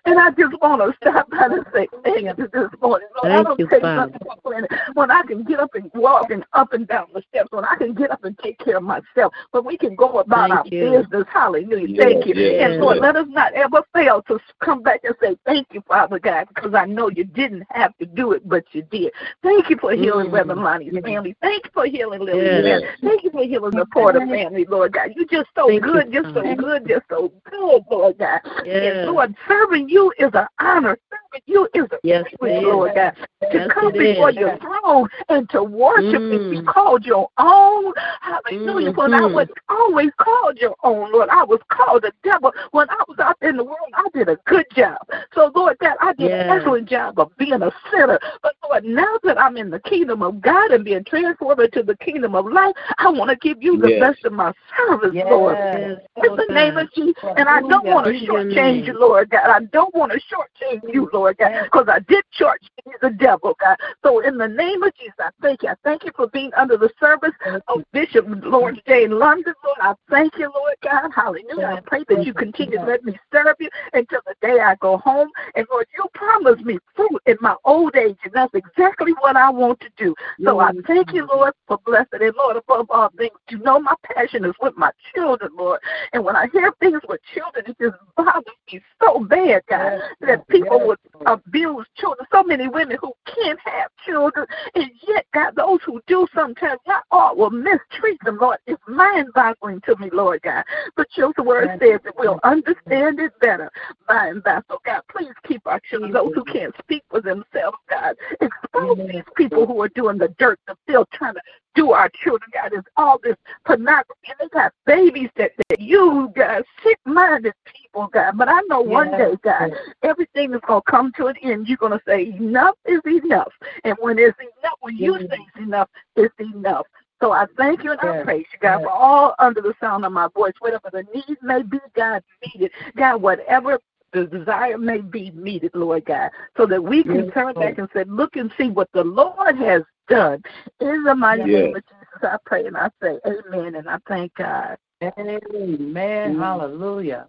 Speaker 11: And I just want to stop by and say, thank you this morning. Lord, I
Speaker 10: Thank
Speaker 11: don't
Speaker 10: you,
Speaker 11: take
Speaker 10: Father.
Speaker 11: nothing for granted. When I can get up and walk and up and down the steps, when I can get up and take care of myself, when we can go about
Speaker 10: Thank
Speaker 11: our
Speaker 10: you.
Speaker 11: business. Hallelujah. Thank you.
Speaker 5: Yes,
Speaker 11: And Lord, let us not ever fail to come back and say, Thank you, Father God, because I know you didn't have to do it, but you did. Thank you for healing
Speaker 10: Mm.
Speaker 11: Reverend Lonnie's family. Thank you for healing Lily.
Speaker 10: Yes.
Speaker 11: Thank you for healing the Porter family, Lord God. You're just so
Speaker 10: Thank you,
Speaker 11: good, just so good, just so good, Lord God.
Speaker 10: Yes.
Speaker 11: And Lord, serving you is an honor. Serving you is a
Speaker 10: Yes,
Speaker 11: privilege,
Speaker 10: is.
Speaker 11: Lord God. To
Speaker 10: Yes,
Speaker 11: come before
Speaker 10: is.
Speaker 11: your throne and to worship and be
Speaker 10: Mm.
Speaker 11: called your own. Hallelujah. When I
Speaker 10: Mhm.
Speaker 11: was always called your own, Lord, I was called the devil. When I was out in the world, I did a good job. So, Lord God, I did an excellent job of being a sinner. But, Lord, now that I'm in the kingdom of God and being transformed into the kingdom of life, I want to give you the
Speaker 5: Yes.
Speaker 11: best of my service, Lord.
Speaker 10: Yes,
Speaker 11: In
Speaker 10: Lord
Speaker 11: the name of Jesus. And I don't want to
Speaker 10: In your
Speaker 11: shortchange you, Lord God. I don't want to shortchange you, Lord God, because I did shortchange the devil, God. So in the name of Jesus, I thank you. I thank you for being under the service of Bishop Lawrence J. London, Lord. I thank you, Lord God. Hallelujah. I pray that you continue to let me serve you until the day I go home. And Lord, you promised me fruit in my old age, and that's exactly what I want to do. So I thank you, Lord, for blessing. And Lord, above all things, you know my passion is with my children, Lord. And when I hear things with children, it just bothers me so bad, God, that people would abuse children. So many women who can't have children, and yet, God, those who do sometimes, not all will mistreat them, Lord. It's mind boggling to me, Lord God. But your word says that we'll understand it better by and by. So, God, please keep our children, those who can't speak for themselves, God. Expose these people who are doing the dirt, the filth, trying to do our children, God. There's all this pornography, and they got babies that, that you, God, sick minded people, God. But I know one day, God, everything is going to come to an end. You're going to say, enough is enough. And when it's enough, when you say it's enough, it's enough. So I thank you and I praise you, God, for all under the sound of my voice, whatever the need may be, God, meet it. God, whatever the desire may be, meet it, Lord God, so that we can turn back and say, look and see what the Lord has done. In the mighty
Speaker 5: Yes.
Speaker 11: name of Jesus, I pray and I say, Amen, and I thank God.
Speaker 4: Amen. Hallelujah.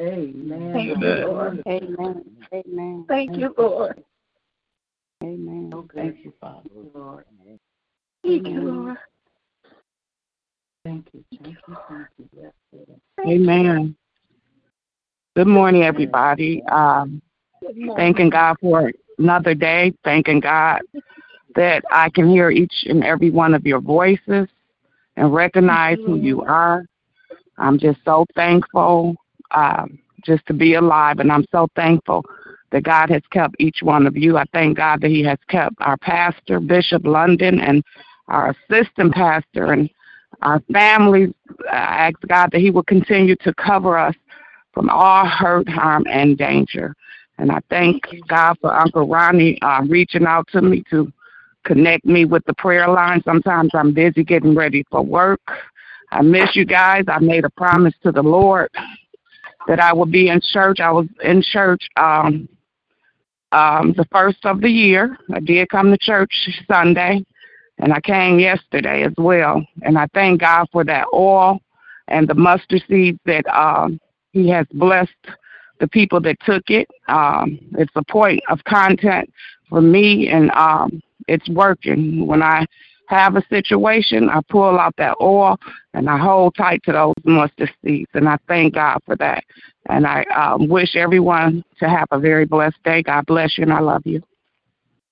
Speaker 4: Amen.
Speaker 11: Thank you,
Speaker 5: Amen.
Speaker 11: Lord.
Speaker 10: Amen. Amen.
Speaker 11: Thank you, Lord.
Speaker 10: Amen.
Speaker 4: Thank you, Father. Lord.
Speaker 11: Thank you, Lord.
Speaker 4: Thank you. Thank you. Thank you. Yes, Lord.
Speaker 13: Amen. Good morning, everybody. Um, thanking God for another day. Thanking God that I can hear each and every one of your voices and recognize who you are. I'm just so thankful um, just to be alive, and I'm so thankful that God has kept each one of you. I thank God that He has kept our pastor, Bishop London, and our assistant pastor, and our families. I ask God that He will continue to cover us from all hurt, harm, and danger. And I thank God for Uncle Ronnie uh, reaching out to me to connect me with the prayer line. Sometimes I'm busy getting ready for work. I miss you guys. I made a promise to the Lord that I would be in church. I was in church um, um, the first of the year. I did come to church Sunday, and I came yesterday as well. And I thank God for that oil and the mustard seeds that um, He has blessed the people that took it. Um, it's a point of contact for me, and um, it's working. When I have a situation, I pull out that oil and I hold tight to those mustard seeds, and I thank God for that. And I um, wish everyone to have a very blessed day. God bless you, and I love you.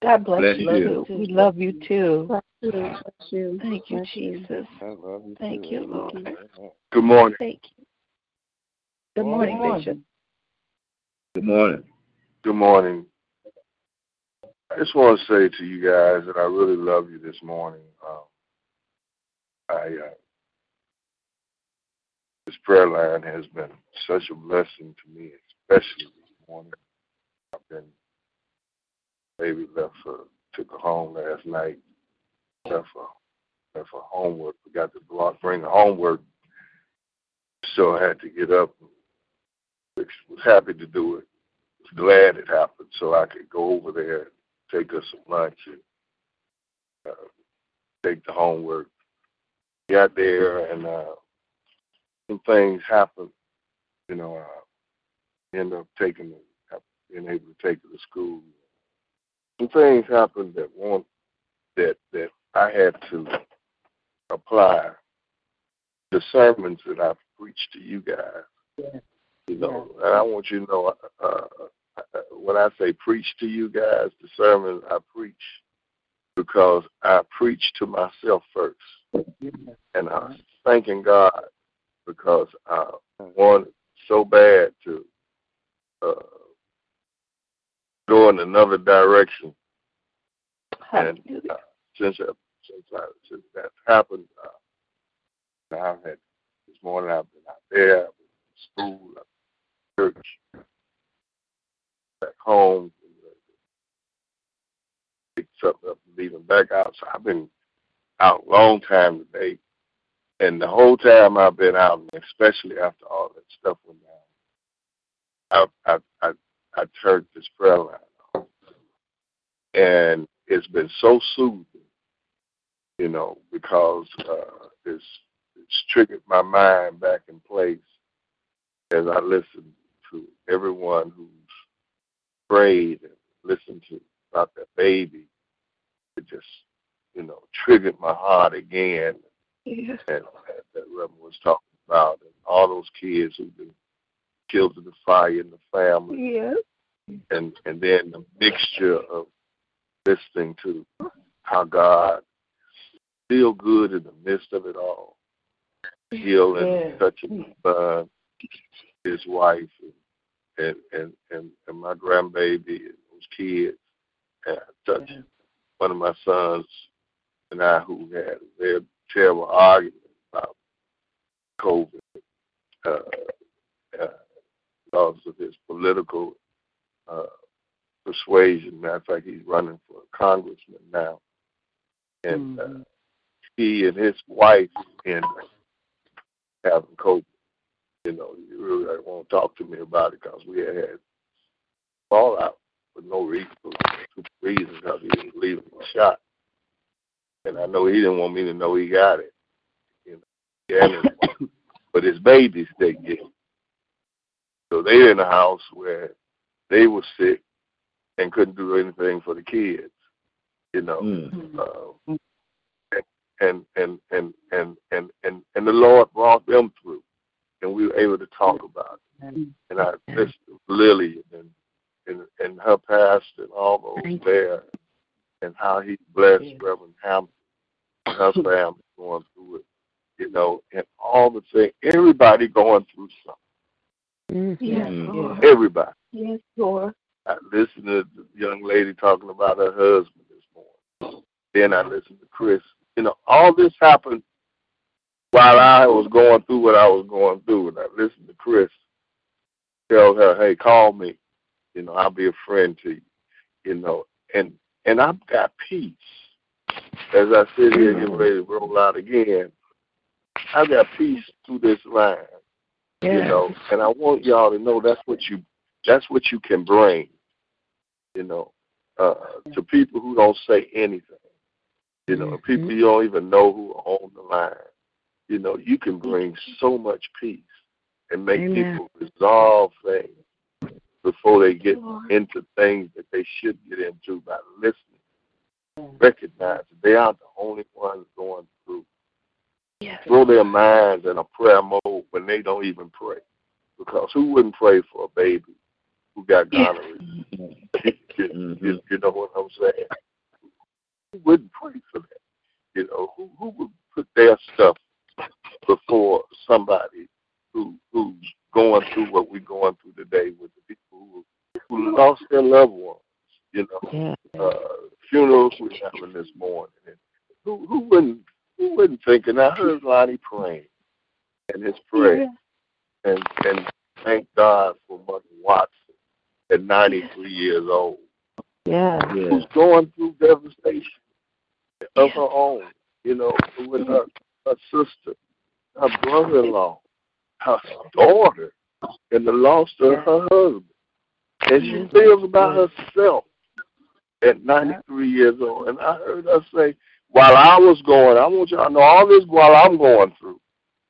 Speaker 11: God bless,
Speaker 5: Bless
Speaker 11: you.
Speaker 5: you.
Speaker 11: too. We love you too.
Speaker 10: Bless you. Bless you.
Speaker 11: Thank you,
Speaker 10: Bless you.
Speaker 11: Jesus.
Speaker 3: I love you
Speaker 11: Thank
Speaker 3: too.
Speaker 11: you, Lord.
Speaker 5: Good morning.
Speaker 11: Thank you. Good morning, Bishop.
Speaker 5: Good morning.
Speaker 3: Good morning. I just want to say to you guys that I really love you this morning. Um, I uh, this prayer line has been such a blessing to me, especially this morning. I've been baby left for took her home last night. Left for left for homework. Forgot to block, bring the homework. So I had to get up. Was happy to do it. Was glad it happened, so I could go over there take her some lunch and uh, take the homework. Got there and uh, some things happened. You know, uh, ended up taking
Speaker 14: being able to take her to school. Some things happened that want that that I had to apply the sermons that I've preached to you guys.
Speaker 4: Yeah.
Speaker 14: You know, and I want you to know uh, uh, when I say preach to you guys, the sermons I preach because I preach to myself first, and I'm thanking God because I wanted so bad to uh, go in another direction, and uh, since I, since I, since that happened, uh, I've had this morning I've been out there, I've been in school, I've been in church, back home, pick something up leaving back out. So I've been out a long time today. And the whole time I've been out, especially after all that stuff went down, I I I, I turned this prayer line on. And it's been so soothing, you know, because uh, it's it's triggered my mind back in place as I listen to everyone who's prayed and listened to about that baby. It just, you know, triggered my heart again.
Speaker 10: Yeah.
Speaker 14: And that Reverend was talking about, and all those kids who've been killed in the fire in the family.
Speaker 10: Yeah.
Speaker 14: And and then the mixture of listening to how God still good in the midst of it all. Healing,
Speaker 4: Yeah.
Speaker 14: touching mm. his son, his wife, and and and, and and my grandbaby and those kids. And I touched one of my sons and I who had a very terrible argument about COVID uh, uh, because of his political uh, persuasion. Matter of fact, he's running for a congressman now. And uh, he and his wife in having COVID. You know, you really won't talk to me about it because we had had fallout for no reason, for two reasons because he didn't believe in the shot. And I know he didn't want me to know he got it. You know, yeah, <coughs> but his babies they get it. So they're in a house where they were sick and couldn't do anything for the kids. You know, uh, and and and and and and and the Lord brought them through, and we were able to talk about it. And I listened Lily and and and her past and all those there, and how he blessed Reverend Hampton and her family going through it. You know, and all the things, everybody going through something.
Speaker 10: Yes,
Speaker 14: Mm. Everybody.
Speaker 10: Yes, Lord.
Speaker 14: I listened to the young lady talking about her husband this morning. Then I listened to Chris. You know, all this happened while I was going through what I was going through. And I listened to Chris tell her, hey, call me. You know, I'll be a friend to you. You know, and and I've got peace. As I sit here getting ready to roll out again, I've got peace through this line. You know, and I want y'all to know that's what you that's what you can bring, you know, uh, to people who don't say anything. You know, people you don't even know who are on the line. You know, you can bring so much peace and make
Speaker 10: Amen.
Speaker 14: people resolve things before they get into things that they should get into by listening. Recognize that they aren't the only ones going through.
Speaker 10: Yes.
Speaker 14: Throw their minds in a prayer mode when they don't even pray. Because who wouldn't pray for a baby who got gonorrhea? <laughs> you, mm-hmm. you, you know what I'm saying? Who wouldn't pray for that? You know, who who would put their stuff before somebody who who's going through what we're going through today with the people who who lost their loved ones, you know. Uh funerals we're having this morning. And who who wouldn't who wouldn't think and I heard Lonnie praying and his prayer and and thank God for Mother Watson at ninety three years old.
Speaker 10: Yeah.
Speaker 14: Who's going through devastation of her own, you know, with her her sister, her brother in law, her daughter, and the loss of her husband. And she mm-hmm. lives by mm-hmm. herself at 93 years old. And I heard her say, while I was going, I want y'all to know all this while I'm going through.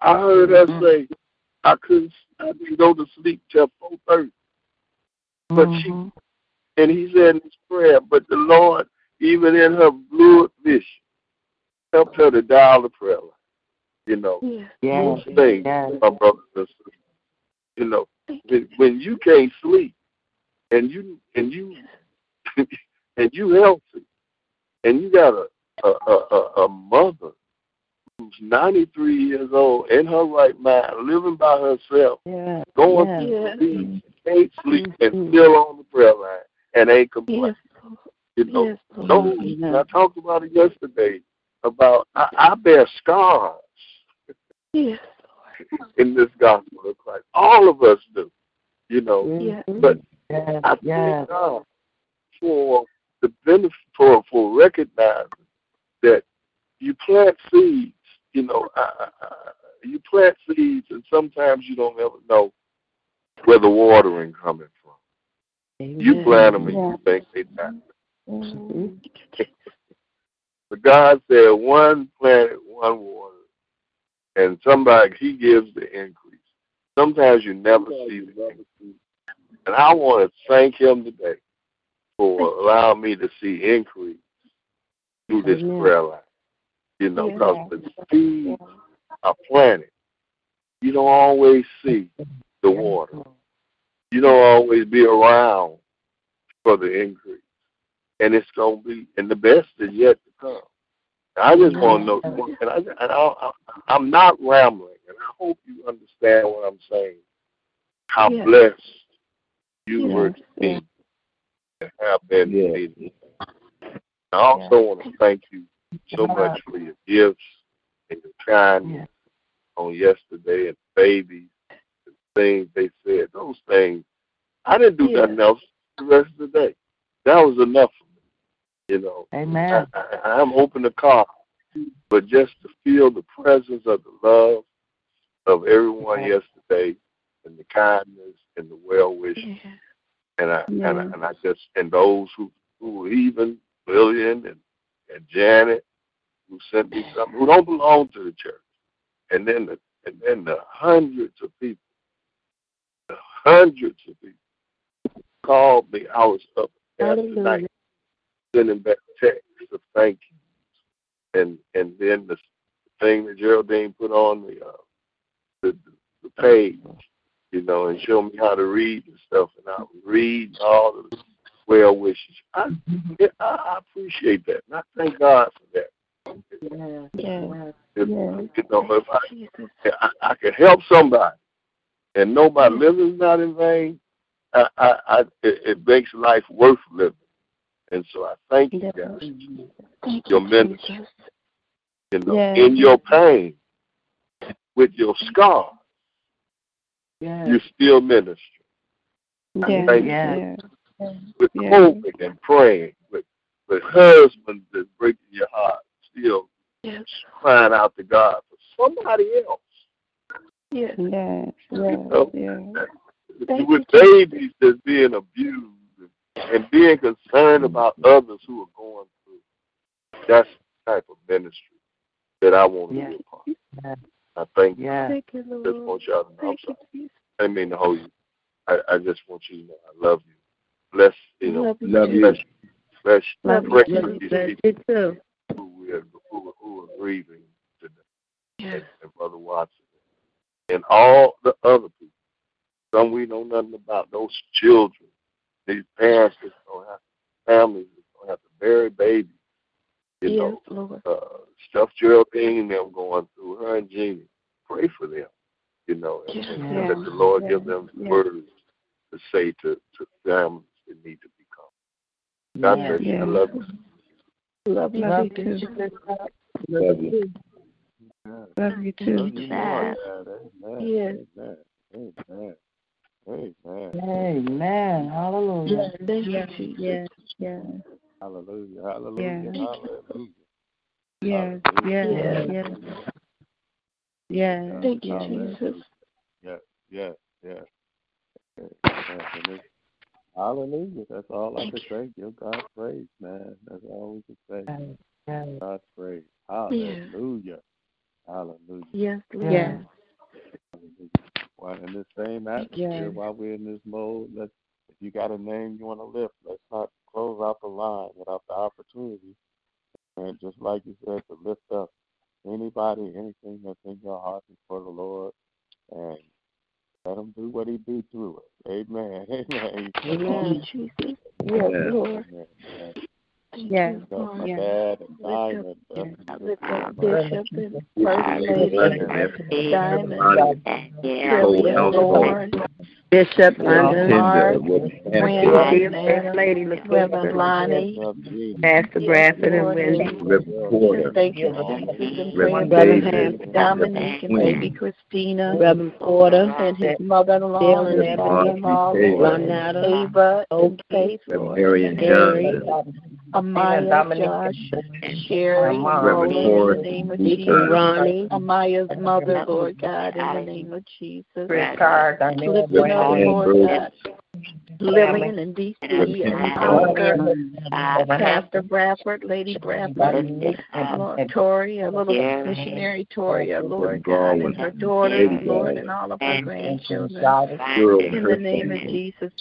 Speaker 14: I heard her mm-hmm. say, I couldn't, I didn't go to sleep till 4:30 But she, and he said in his prayer, but the Lord, even in her fluid vision, helped her to dial the prayer line. You know,
Speaker 10: Yes.
Speaker 14: those things,
Speaker 10: Yes.
Speaker 14: my brothers and sisters. You know, when, when you can't sleep, and you and you <laughs> and you healthy, and you got a a, a, a- a mother who's 93 years old in her right mind, living by herself,
Speaker 10: Yes.
Speaker 14: going
Speaker 10: Yes.
Speaker 14: to sleep, can't sleep, and mm-hmm. still on the prayer line, and ain't complaining. You know,
Speaker 10: Yes, Lord.
Speaker 14: those,
Speaker 10: Yes.
Speaker 14: I talked about it yesterday about I, I bear scars
Speaker 10: Yes.
Speaker 14: in this gospel of Christ. All of us do, you know. Mm-hmm.
Speaker 10: Yes.
Speaker 14: But
Speaker 10: Yes.
Speaker 14: I
Speaker 10: Yes.
Speaker 14: thank God for the benefit for for recognizing that you plant seeds. You know, I, I, I- you plant seeds, and sometimes you don't ever know where the watering coming from. You plant them, and you think they die. Mm-hmm. But God said, one planted, one watered, and somebody He gives the increase. Sometimes you never see the increase, and I want to thank Him today for allowing me to see increase through this
Speaker 10: Amen.
Speaker 14: prayer line. You know, because the seeds are planted. You don't always see the water. You don't always be around for the increase. And it's going to be, and the best is yet to come. I just want to know, and, I, and I, I, I'm not rambling, and I hope you understand what I'm saying. How
Speaker 10: Yes.
Speaker 14: blessed you
Speaker 10: Yes.
Speaker 14: were to be and have been to me. I also want to thank you so much for your gifts and your kindness on yesterday and babies and things they said. Those things, I didn't do nothing else the rest of the day. That was enough for me. You know,
Speaker 10: Amen.
Speaker 14: I, I, I'm open the car, but just to feel the presence of the love of everyone yesterday and the kindness and the well wishes. And I, and I and I just and those who who were even Lillian and and Janet who sent me something who don't belong to the church, and then the and then the hundreds of people, the hundreds of people called me. I was up after night sending back texts of thank you, and and then the thing that Geraldine put on the uh, the, the page, you know, and show me how to read and stuff, and I would read all the well wishes. I, I appreciate that, and I thank God for that.
Speaker 10: Yes.
Speaker 14: If, you know, if I, I I can help somebody, and know my living's not in vain, I, I, I it, it makes life worth living. And so I thank you guys, your ministry. You know,
Speaker 10: Yes.
Speaker 14: in your pain, with your scar,
Speaker 10: Yes.
Speaker 14: you still minister. I
Speaker 10: Yes.
Speaker 14: thank
Speaker 10: Yes.
Speaker 14: you with hoping and praying, with with husbands that's breaking your heart, still crying out to God for somebody else.
Speaker 10: Yes. Yes.
Speaker 14: You know, with babies that's being abused and being concerned mm-hmm. about others who are going through. That's the type of ministry that I want to be a part of. I thank you. I just want y'all to know. I'm sorry. I didn't mean to hold you. I, I just want you to know I love you. Bless, you know,
Speaker 10: Love you
Speaker 14: love
Speaker 10: too.
Speaker 14: bless, bless,
Speaker 10: Love you
Speaker 14: pray
Speaker 10: too.
Speaker 14: for these
Speaker 10: Bless you too.
Speaker 14: who are, who, are- who are grieving today.
Speaker 10: Yes.
Speaker 14: And, and Brother Watson. And all the other people. Some we know nothing about. Those children, these parents that don't have families that don't have to bury babies. You
Speaker 10: Yes,
Speaker 14: know,
Speaker 10: Lord.
Speaker 14: uh, stuff Geraldine and them going through, her and Jeannie. Pray for them, you know, and, and, and let the Lord give them the
Speaker 10: Yes.
Speaker 14: words to say to, to families that need to be calm. God
Speaker 10: Yes.
Speaker 14: bless you. I
Speaker 10: Yes.
Speaker 14: love you.
Speaker 10: Love you,
Speaker 3: Love
Speaker 10: too.
Speaker 14: Love you.
Speaker 3: Love you too.
Speaker 10: Yes.
Speaker 3: Yes.
Speaker 14: Amen. Amen.
Speaker 10: Amen. Hallelujah.
Speaker 3: Thank you, Jesus.
Speaker 10: Yes. Yes.
Speaker 14: Hallelujah. Hallelujah.
Speaker 3: Yeah.
Speaker 14: Hallelujah.
Speaker 3: Yes, yes, yes. Yes. Thank you, Jesus.
Speaker 14: Yeah, yeah, yeah. Yeah, yeah, and it's- Hallelujah. That's all I can say. Give God praise, man. That's all we can say. God praise. Hallelujah. Hallelujah.
Speaker 3: Yes, Lord.
Speaker 10: Yes.
Speaker 14: Hallelujah. While in this same atmosphere,
Speaker 10: Yes.
Speaker 14: while we're in this mode, let's
Speaker 3: if you got a name you want to lift, let's not close out the line without the opportunity. And just like you said, to lift up anybody, anything that's in your heart before the Lord, and let him do what he do through it. <laughs> Amen. Amen.
Speaker 10: Amen. Jesus. Yes,
Speaker 3: Amen.
Speaker 10: Lord.
Speaker 3: Amen.
Speaker 10: Yes,
Speaker 3: So my
Speaker 10: yes.
Speaker 3: dad and Diamond.
Speaker 10: I lift up Bishop and First Lady, Diamond,
Speaker 8: Yeah.
Speaker 10: Sylvia, Lord, Bishop under Mark, Randy, First Lady, Reverend Lonnie, Pastor Bradford and Wendy. Thank you, Jesus, and praying Brother Ham, Dominique and baby Christina, Reverend Porter and his mother-in-law and father-in-law, Lonetta, Ava, and Faith, Lord,
Speaker 5: Marion
Speaker 10: Gary,
Speaker 5: Johnson.
Speaker 10: Amaya, Josh, Sherry,
Speaker 5: Reverend
Speaker 10: Roland, in
Speaker 5: Ford.
Speaker 10: the name of Jesus.
Speaker 5: Ronnie.
Speaker 10: Amaya's mother, Lord God, in the name of Jesus.
Speaker 4: Chris Carr, Darnell
Speaker 10: Lifting up,
Speaker 4: Brandon,
Speaker 10: Lord God. Lillian in DC and Oscar, uh, Pastor Bradford, Lady Bradford, Lord uh, Tori, a little missionary Tori, Lord God, and her daughters, Lord, and all of her grandchildren. In the name of Jesus,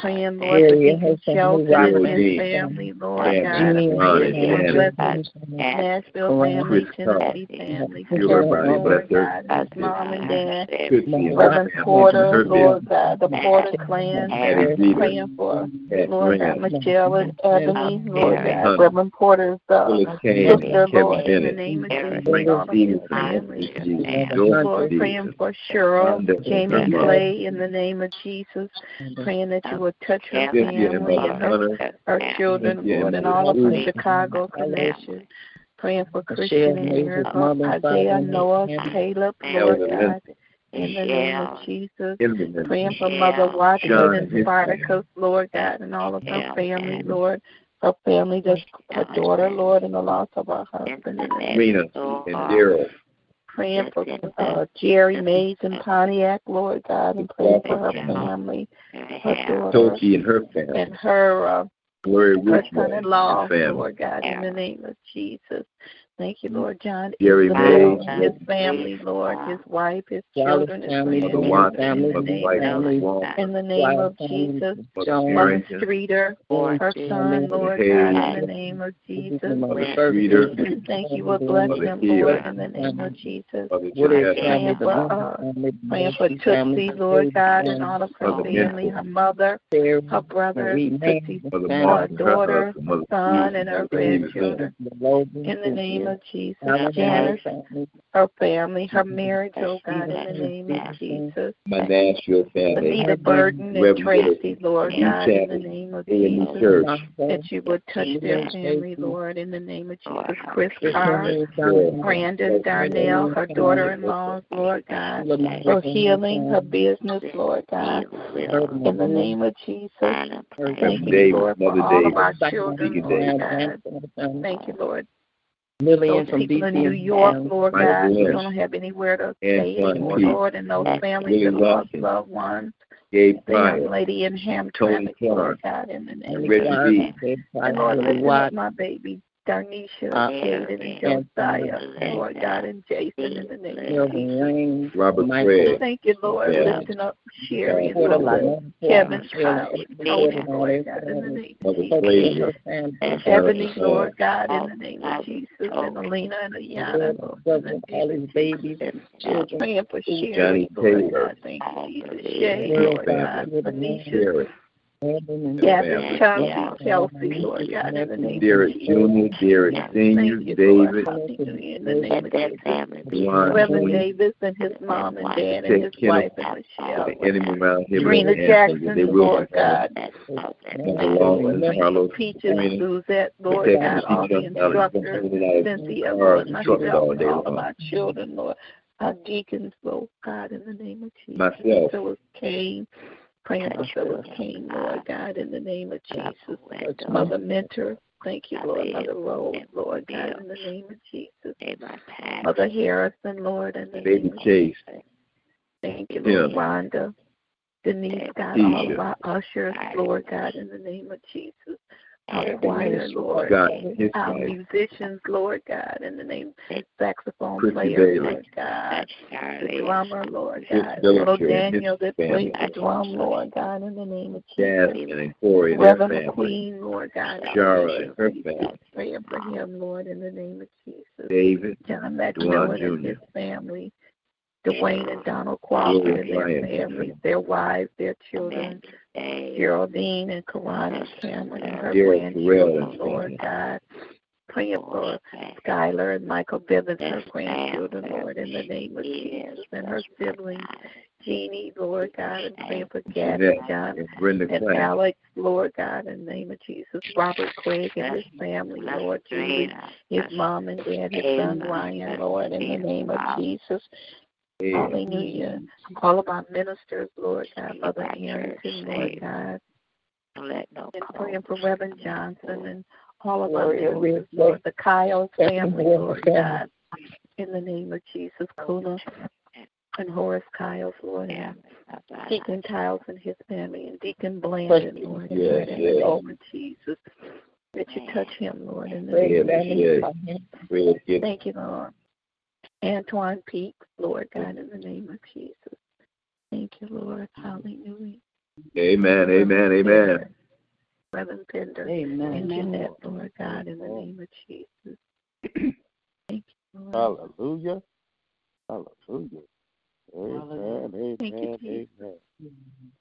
Speaker 10: praying, Lord, for Deacon Shelton and his family, Lord God, I pray that you would bless Nashville family, Tennessee family, Lord. God, his mom and dad, Reverend Porter, Lord God, uh, the Porter clan, praying for Lord God, Michelle and Ebony, Lord God, Reverend Porter's uh, sister, Lord, in the name of Jesus, and all of his family. Lord, praying for Cheryl, Jamie Clay, in the name of Jesus, praying that you would touch her family and her, her children, Lord, and all of her Chicago connection. Praying for Christian and Miracle, Isaiah, Noah, Caleb, Lord God, in the name of Jesus. Praying for Mother Watson and Spartacus, Lord God, and all of her family, Lord. Her family, just her daughter, Lord, and the loss of her husband. In
Speaker 5: Rena and Daryl.
Speaker 10: Praying for uh, Jerry Mays in Pontiac, Lord God, and praying for her family, her daughter,
Speaker 5: Toki and her family.
Speaker 10: and her uh,
Speaker 5: Glory
Speaker 10: her son-in-law,
Speaker 5: and family.
Speaker 10: Lord God, in the name of Jesus. Thank you, Lord John.
Speaker 5: Jerry
Speaker 10: Isabel,
Speaker 5: Mays.
Speaker 10: his family, Lord, his wife, his
Speaker 4: Charles
Speaker 10: children, his
Speaker 4: family,
Speaker 5: Mother
Speaker 10: grandchildren,
Speaker 5: Watson,
Speaker 10: in the
Speaker 5: Mother
Speaker 10: name
Speaker 5: White,
Speaker 10: of in the name of Jesus. <laughs>
Speaker 5: Mother
Speaker 4: John,
Speaker 10: Mother
Speaker 5: Harrington,
Speaker 10: Streeter, her son, Lord God, in the name of Jesus.
Speaker 5: Mother Streeter,
Speaker 10: Thank you, will bless
Speaker 5: Mother
Speaker 10: them,
Speaker 5: Hill,
Speaker 10: Lord, in the name of Jesus.
Speaker 5: Mother
Speaker 4: Woodard family,
Speaker 10: Praying for, Tootsie, Lord God, and all of her family, her mother, her brothers, Tootsie's
Speaker 5: Mother Martin, her
Speaker 10: daughter, son, and her grandchildren. In the name of Jesus, Janice, her family, her marriage, oh God, in the name of Jesus.
Speaker 5: my Nashville family,
Speaker 10: Anita Burton and
Speaker 5: Reverend
Speaker 10: Tracy, Lord God, in the name of Jesus. That you would touch their family, Lord, in the name of Jesus. Chris Carr, Brandon Darnell, her daughter-in-law, Lord God, her healing, her business, Lord God, in the name of Jesus. Thank
Speaker 5: Reverend
Speaker 10: you,
Speaker 5: Davis,
Speaker 10: Lord, for
Speaker 5: Mother
Speaker 10: all of our children, Lord God. Thank you, Lord.
Speaker 4: Lillian
Speaker 10: Those
Speaker 4: from
Speaker 10: people in New York, Lord
Speaker 5: Michael
Speaker 10: God, who don't have anywhere to stay anymore,
Speaker 5: Peake,
Speaker 10: Lord, and those families
Speaker 5: Willie
Speaker 10: that lost. loved ones.
Speaker 5: Gabe
Speaker 10: The young lady in
Speaker 5: Tony
Speaker 10: Hamtramck, Lord God, in the name of Jesus. And Lord,
Speaker 4: Willie
Speaker 10: lifting up
Speaker 4: Watt,
Speaker 10: my baby, Darnisha,
Speaker 4: Uh,
Speaker 10: Caden, and Josiah, Lord God, and Jason, in the name of
Speaker 4: Sylvan
Speaker 10: Jesus.
Speaker 5: Robert
Speaker 4: Michael,
Speaker 10: Thank you, Lord,
Speaker 5: Yeah.
Speaker 10: lifting up Sherry and
Speaker 4: Porter,
Speaker 10: Kevin,
Speaker 4: Shirley,
Speaker 10: Kylie, Tony, Lord God, in the name of Jesus. Ebony, Lord God, in the name of Jesus, and Alina and Ayana, Lord, in
Speaker 4: all
Speaker 10: name
Speaker 4: his babies,
Speaker 10: Jesus.
Speaker 4: children,
Speaker 10: Praying for
Speaker 5: Johnny
Speaker 10: Sherry, Lord God, thank you, Jesus. Shay, Lord God,
Speaker 5: family,
Speaker 10: Anisha,
Speaker 5: Derek,
Speaker 4: Gavin,
Speaker 10: Gavin,
Speaker 5: family.
Speaker 10: Chelsea, Chelsea, Lord God, in the name
Speaker 5: Derek Jr., Derek Senior,
Speaker 10: you,
Speaker 5: David,
Speaker 10: Hallelujah. In the name of Jesus.
Speaker 5: Juan
Speaker 10: Reverend Davis and his mom and dad and his wife and Michelle.
Speaker 5: the enemy around him
Speaker 10: Trina
Speaker 5: and
Speaker 10: Jackson,
Speaker 5: they will
Speaker 10: Lord God.
Speaker 5: Mother
Speaker 10: Thank you,
Speaker 5: Lawson, Carlos,
Speaker 10: Peaches, Suzette, Lord God, all the
Speaker 5: us out of
Speaker 10: instructors,
Speaker 5: jumping out of
Speaker 10: Cynthia, Lord,
Speaker 5: and
Speaker 10: myself,
Speaker 5: all
Speaker 10: and of our children, Lord. Our deacons, Lord God, in the name of Jesus.
Speaker 5: Myself.
Speaker 10: Phyllis Kane, praying for Phyllis Kane, Lord God, in the name of Jesus. Mother Mentor, thank you, Lord. Mother Rose, Lord God, in the name of Jesus. Mother Harrison, Lord, in the
Speaker 5: Baby
Speaker 10: name of
Speaker 5: Chase,
Speaker 10: Thank you, Lord. Rhonda, Denise, God, all of
Speaker 5: Keisha.
Speaker 10: our ushers, Lord God, in the name of Jesus. Our choir, Lord,
Speaker 5: God, his
Speaker 10: our
Speaker 5: wife.
Speaker 10: musicians, Lord God, in the name of saxophone
Speaker 5: Chrissy
Speaker 10: player,
Speaker 5: Bailey.
Speaker 10: Lord God, the drummer, Lord God,
Speaker 5: village
Speaker 10: little Daniel that
Speaker 5: family.
Speaker 10: plays the drum, Lord God, in the name of
Speaker 5: Jasmine
Speaker 10: Jesus.
Speaker 5: and Corey and their
Speaker 10: Reverend
Speaker 5: family.
Speaker 10: McQueen, Lord God,
Speaker 5: Shara and her family.
Speaker 10: prayer for him, Lord, in the name of Jesus.
Speaker 5: David,
Speaker 10: John McMillan and
Speaker 5: Jr.
Speaker 10: his family, Dwayne and Donald Crawford
Speaker 5: Gloria
Speaker 10: and their families, their wives, their children, Geraldine and Kawana Cameron and her
Speaker 5: Gerald
Speaker 10: grandchildren, Lord God. Praying for Skylar and Michael Bivens, her grandchildren, Lord, in the name of Jesus, and her siblings, Jeannie, Lord God, and praying for Gabby,
Speaker 5: Jeanette
Speaker 10: John,
Speaker 5: and Brenda
Speaker 10: and
Speaker 5: Clark.
Speaker 10: Alex, Lord God, in the name of Jesus. Robert Craig and his family, Lord Julie, his mom and dad, his son Ryan, Lord, in the name of Jesus. Hallelujah. All of our ministers, Lord God, Mother Arrington, Lord God. Let no And praying for Reverend Johnson and all of our ministers, Lord, the Kyle family, Lord God. In the name of Jesus, Kuna and Horace Kyles, Lord, and Deacon Kyles and his family, and Deacon Blandon, Lord, in
Speaker 5: Yes,
Speaker 10: the
Speaker 5: yes.
Speaker 10: name of Jesus. That you touch him, Lord, in the
Speaker 5: Yes,
Speaker 10: name of. Jesus.
Speaker 5: Yes, yes.
Speaker 10: Thank you, Lord. Antoine Peaks, Lord God, in the name of Jesus. Thank you, Lord. Hallelujah.
Speaker 5: Amen, amen, amen.
Speaker 10: Reverend Pender
Speaker 6: Amen.
Speaker 10: and Jeanette, Lord God, in the name of Jesus. <clears throat> Thank you, Lord.
Speaker 3: Hallelujah. Hallelujah. Amen.
Speaker 10: Thank you,
Speaker 3: Amen.
Speaker 10: Jesus.
Speaker 3: Amen.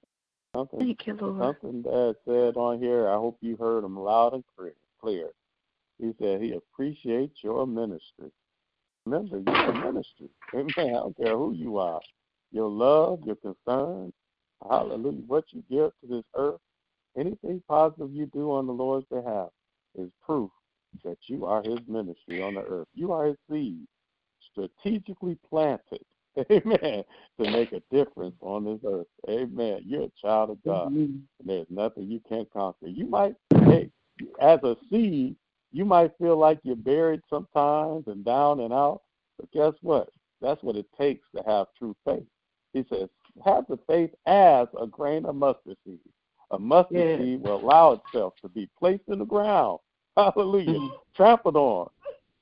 Speaker 3: Something,
Speaker 10: Thank you, Lord.
Speaker 3: something Dad said on here. I hope you heard him loud and clear. Clear. He said he appreciates your ministry. Remember, you're a ministry. Amen. I don't care who you are. Your love, your concern, hallelujah, what you give to this earth, anything positive you do on the Lord's behalf is proof that you are his ministry on the earth. You are his seed, strategically planted, <laughs> amen, to make a difference on this earth. Amen. You're a child of God. And there's nothing you can't conquer. You might, hey, as a seed, you might feel like you're buried sometimes and down and out, but guess what? That's what it takes to have true faith. He says, have the faith as a grain of mustard seed. A mustard
Speaker 6: Yes.
Speaker 3: seed will allow itself to be placed in the ground. <laughs> Hallelujah. Mm-hmm. Trampled on,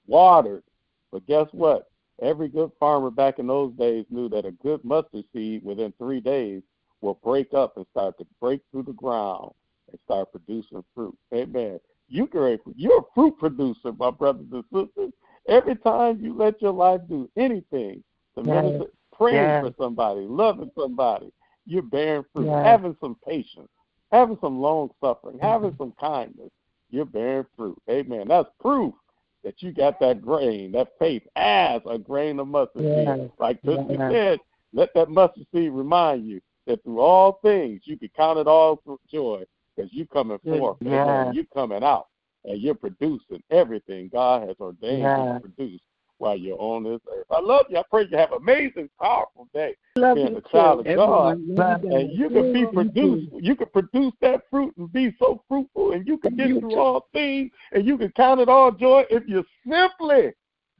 Speaker 3: watered. But guess what? Every good farmer back in those days knew that a good mustard seed within three days will break up and start to break through the ground and start producing fruit. Amen. You can, you're a fruit producer, my brothers and sisters. Every time you let your life do anything to
Speaker 4: Yes.
Speaker 3: minister, praying
Speaker 4: Yes.
Speaker 3: for somebody, loving somebody, you're bearing fruit,
Speaker 4: Yes.
Speaker 3: having some patience, having some long suffering, mm-hmm. having some kindness. You're bearing fruit. Amen. That's proof that you got that grain, that faith as a grain of mustard
Speaker 4: Yes.
Speaker 3: seed. Like Sister
Speaker 4: Yes.
Speaker 3: said, let that mustard seed remind you that through all things you can count it all for joy because you coming forth.
Speaker 4: Yes.
Speaker 3: Amen. You coming out and you're producing everything God has ordained you to produce while you're on this earth. I love you. I pray you have an amazing, powerful day
Speaker 10: Love
Speaker 3: being a child
Speaker 10: too.
Speaker 3: of God.
Speaker 6: Everyone, love
Speaker 3: And you can be produced. You can produce that fruit and be so fruitful, and you can get through all things, and you can count it all joy if you simply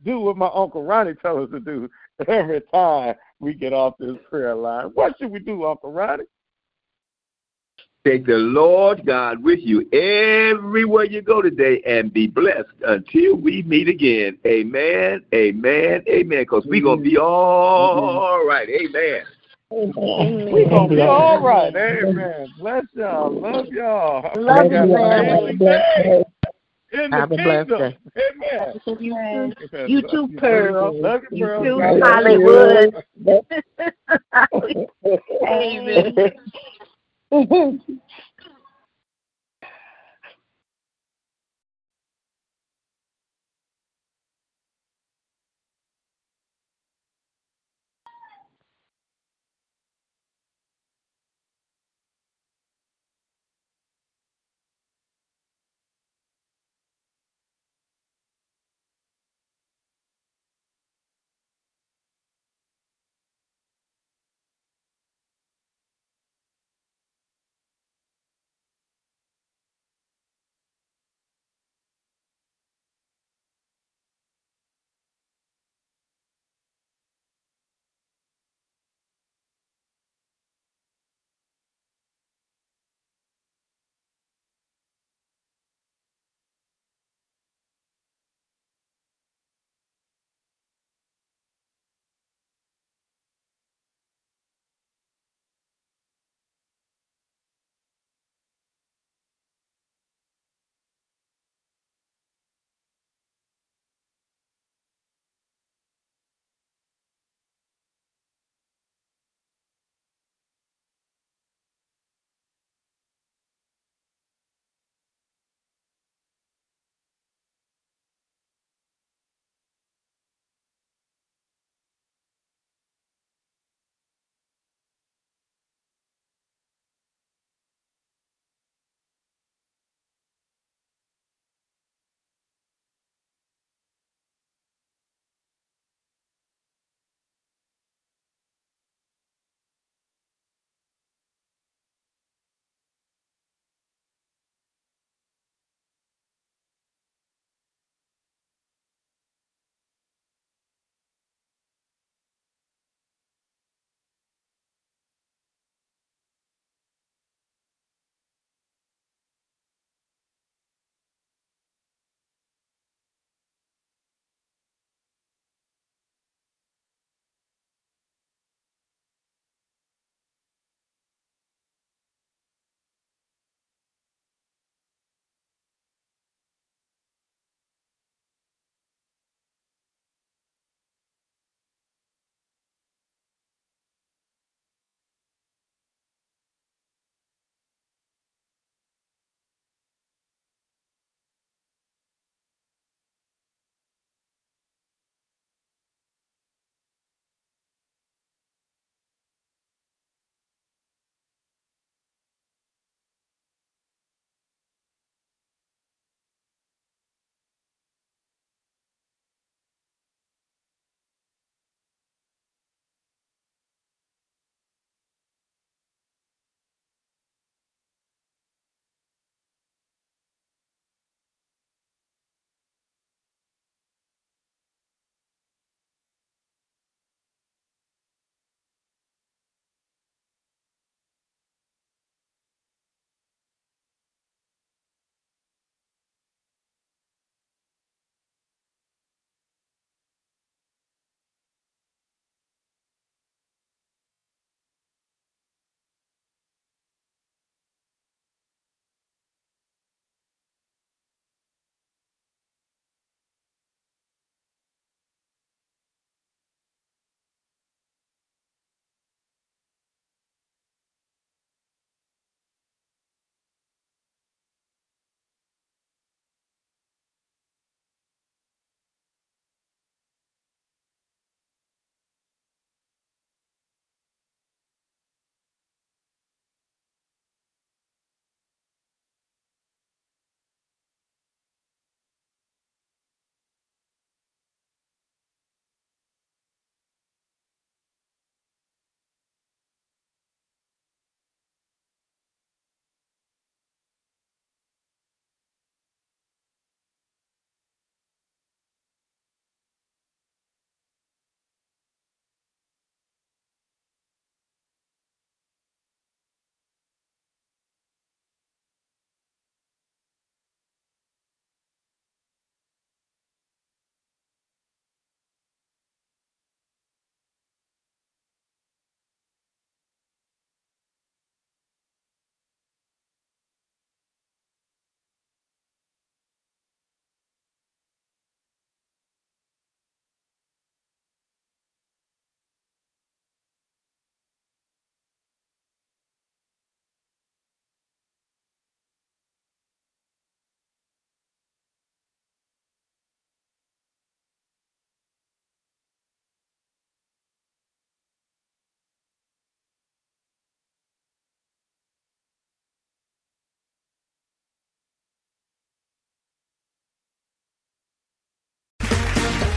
Speaker 3: do what my uncle Ronnie tells us to do <laughs> every time we get off this prayer line. What should we do, Uncle Ronnie?
Speaker 5: Take the Lord God with you everywhere you go today and be blessed until we meet again. Amen, amen, amen. Because we're going to be all right. Amen.
Speaker 3: We're going to be all right. Amen. Bless y'all. Love y'all. I
Speaker 10: Love you,
Speaker 3: have an
Speaker 10: family.
Speaker 3: amazing the
Speaker 4: Have a blessed
Speaker 3: kingdom.
Speaker 4: day.
Speaker 3: Amen.
Speaker 10: You too,
Speaker 3: Amen.
Speaker 10: you
Speaker 3: Love
Speaker 10: too,
Speaker 3: you.
Speaker 10: Pearl.
Speaker 3: Love you,
Speaker 10: You too, Hollywood. <laughs> <laughs> Amen. <laughs> Uhum. <laughs>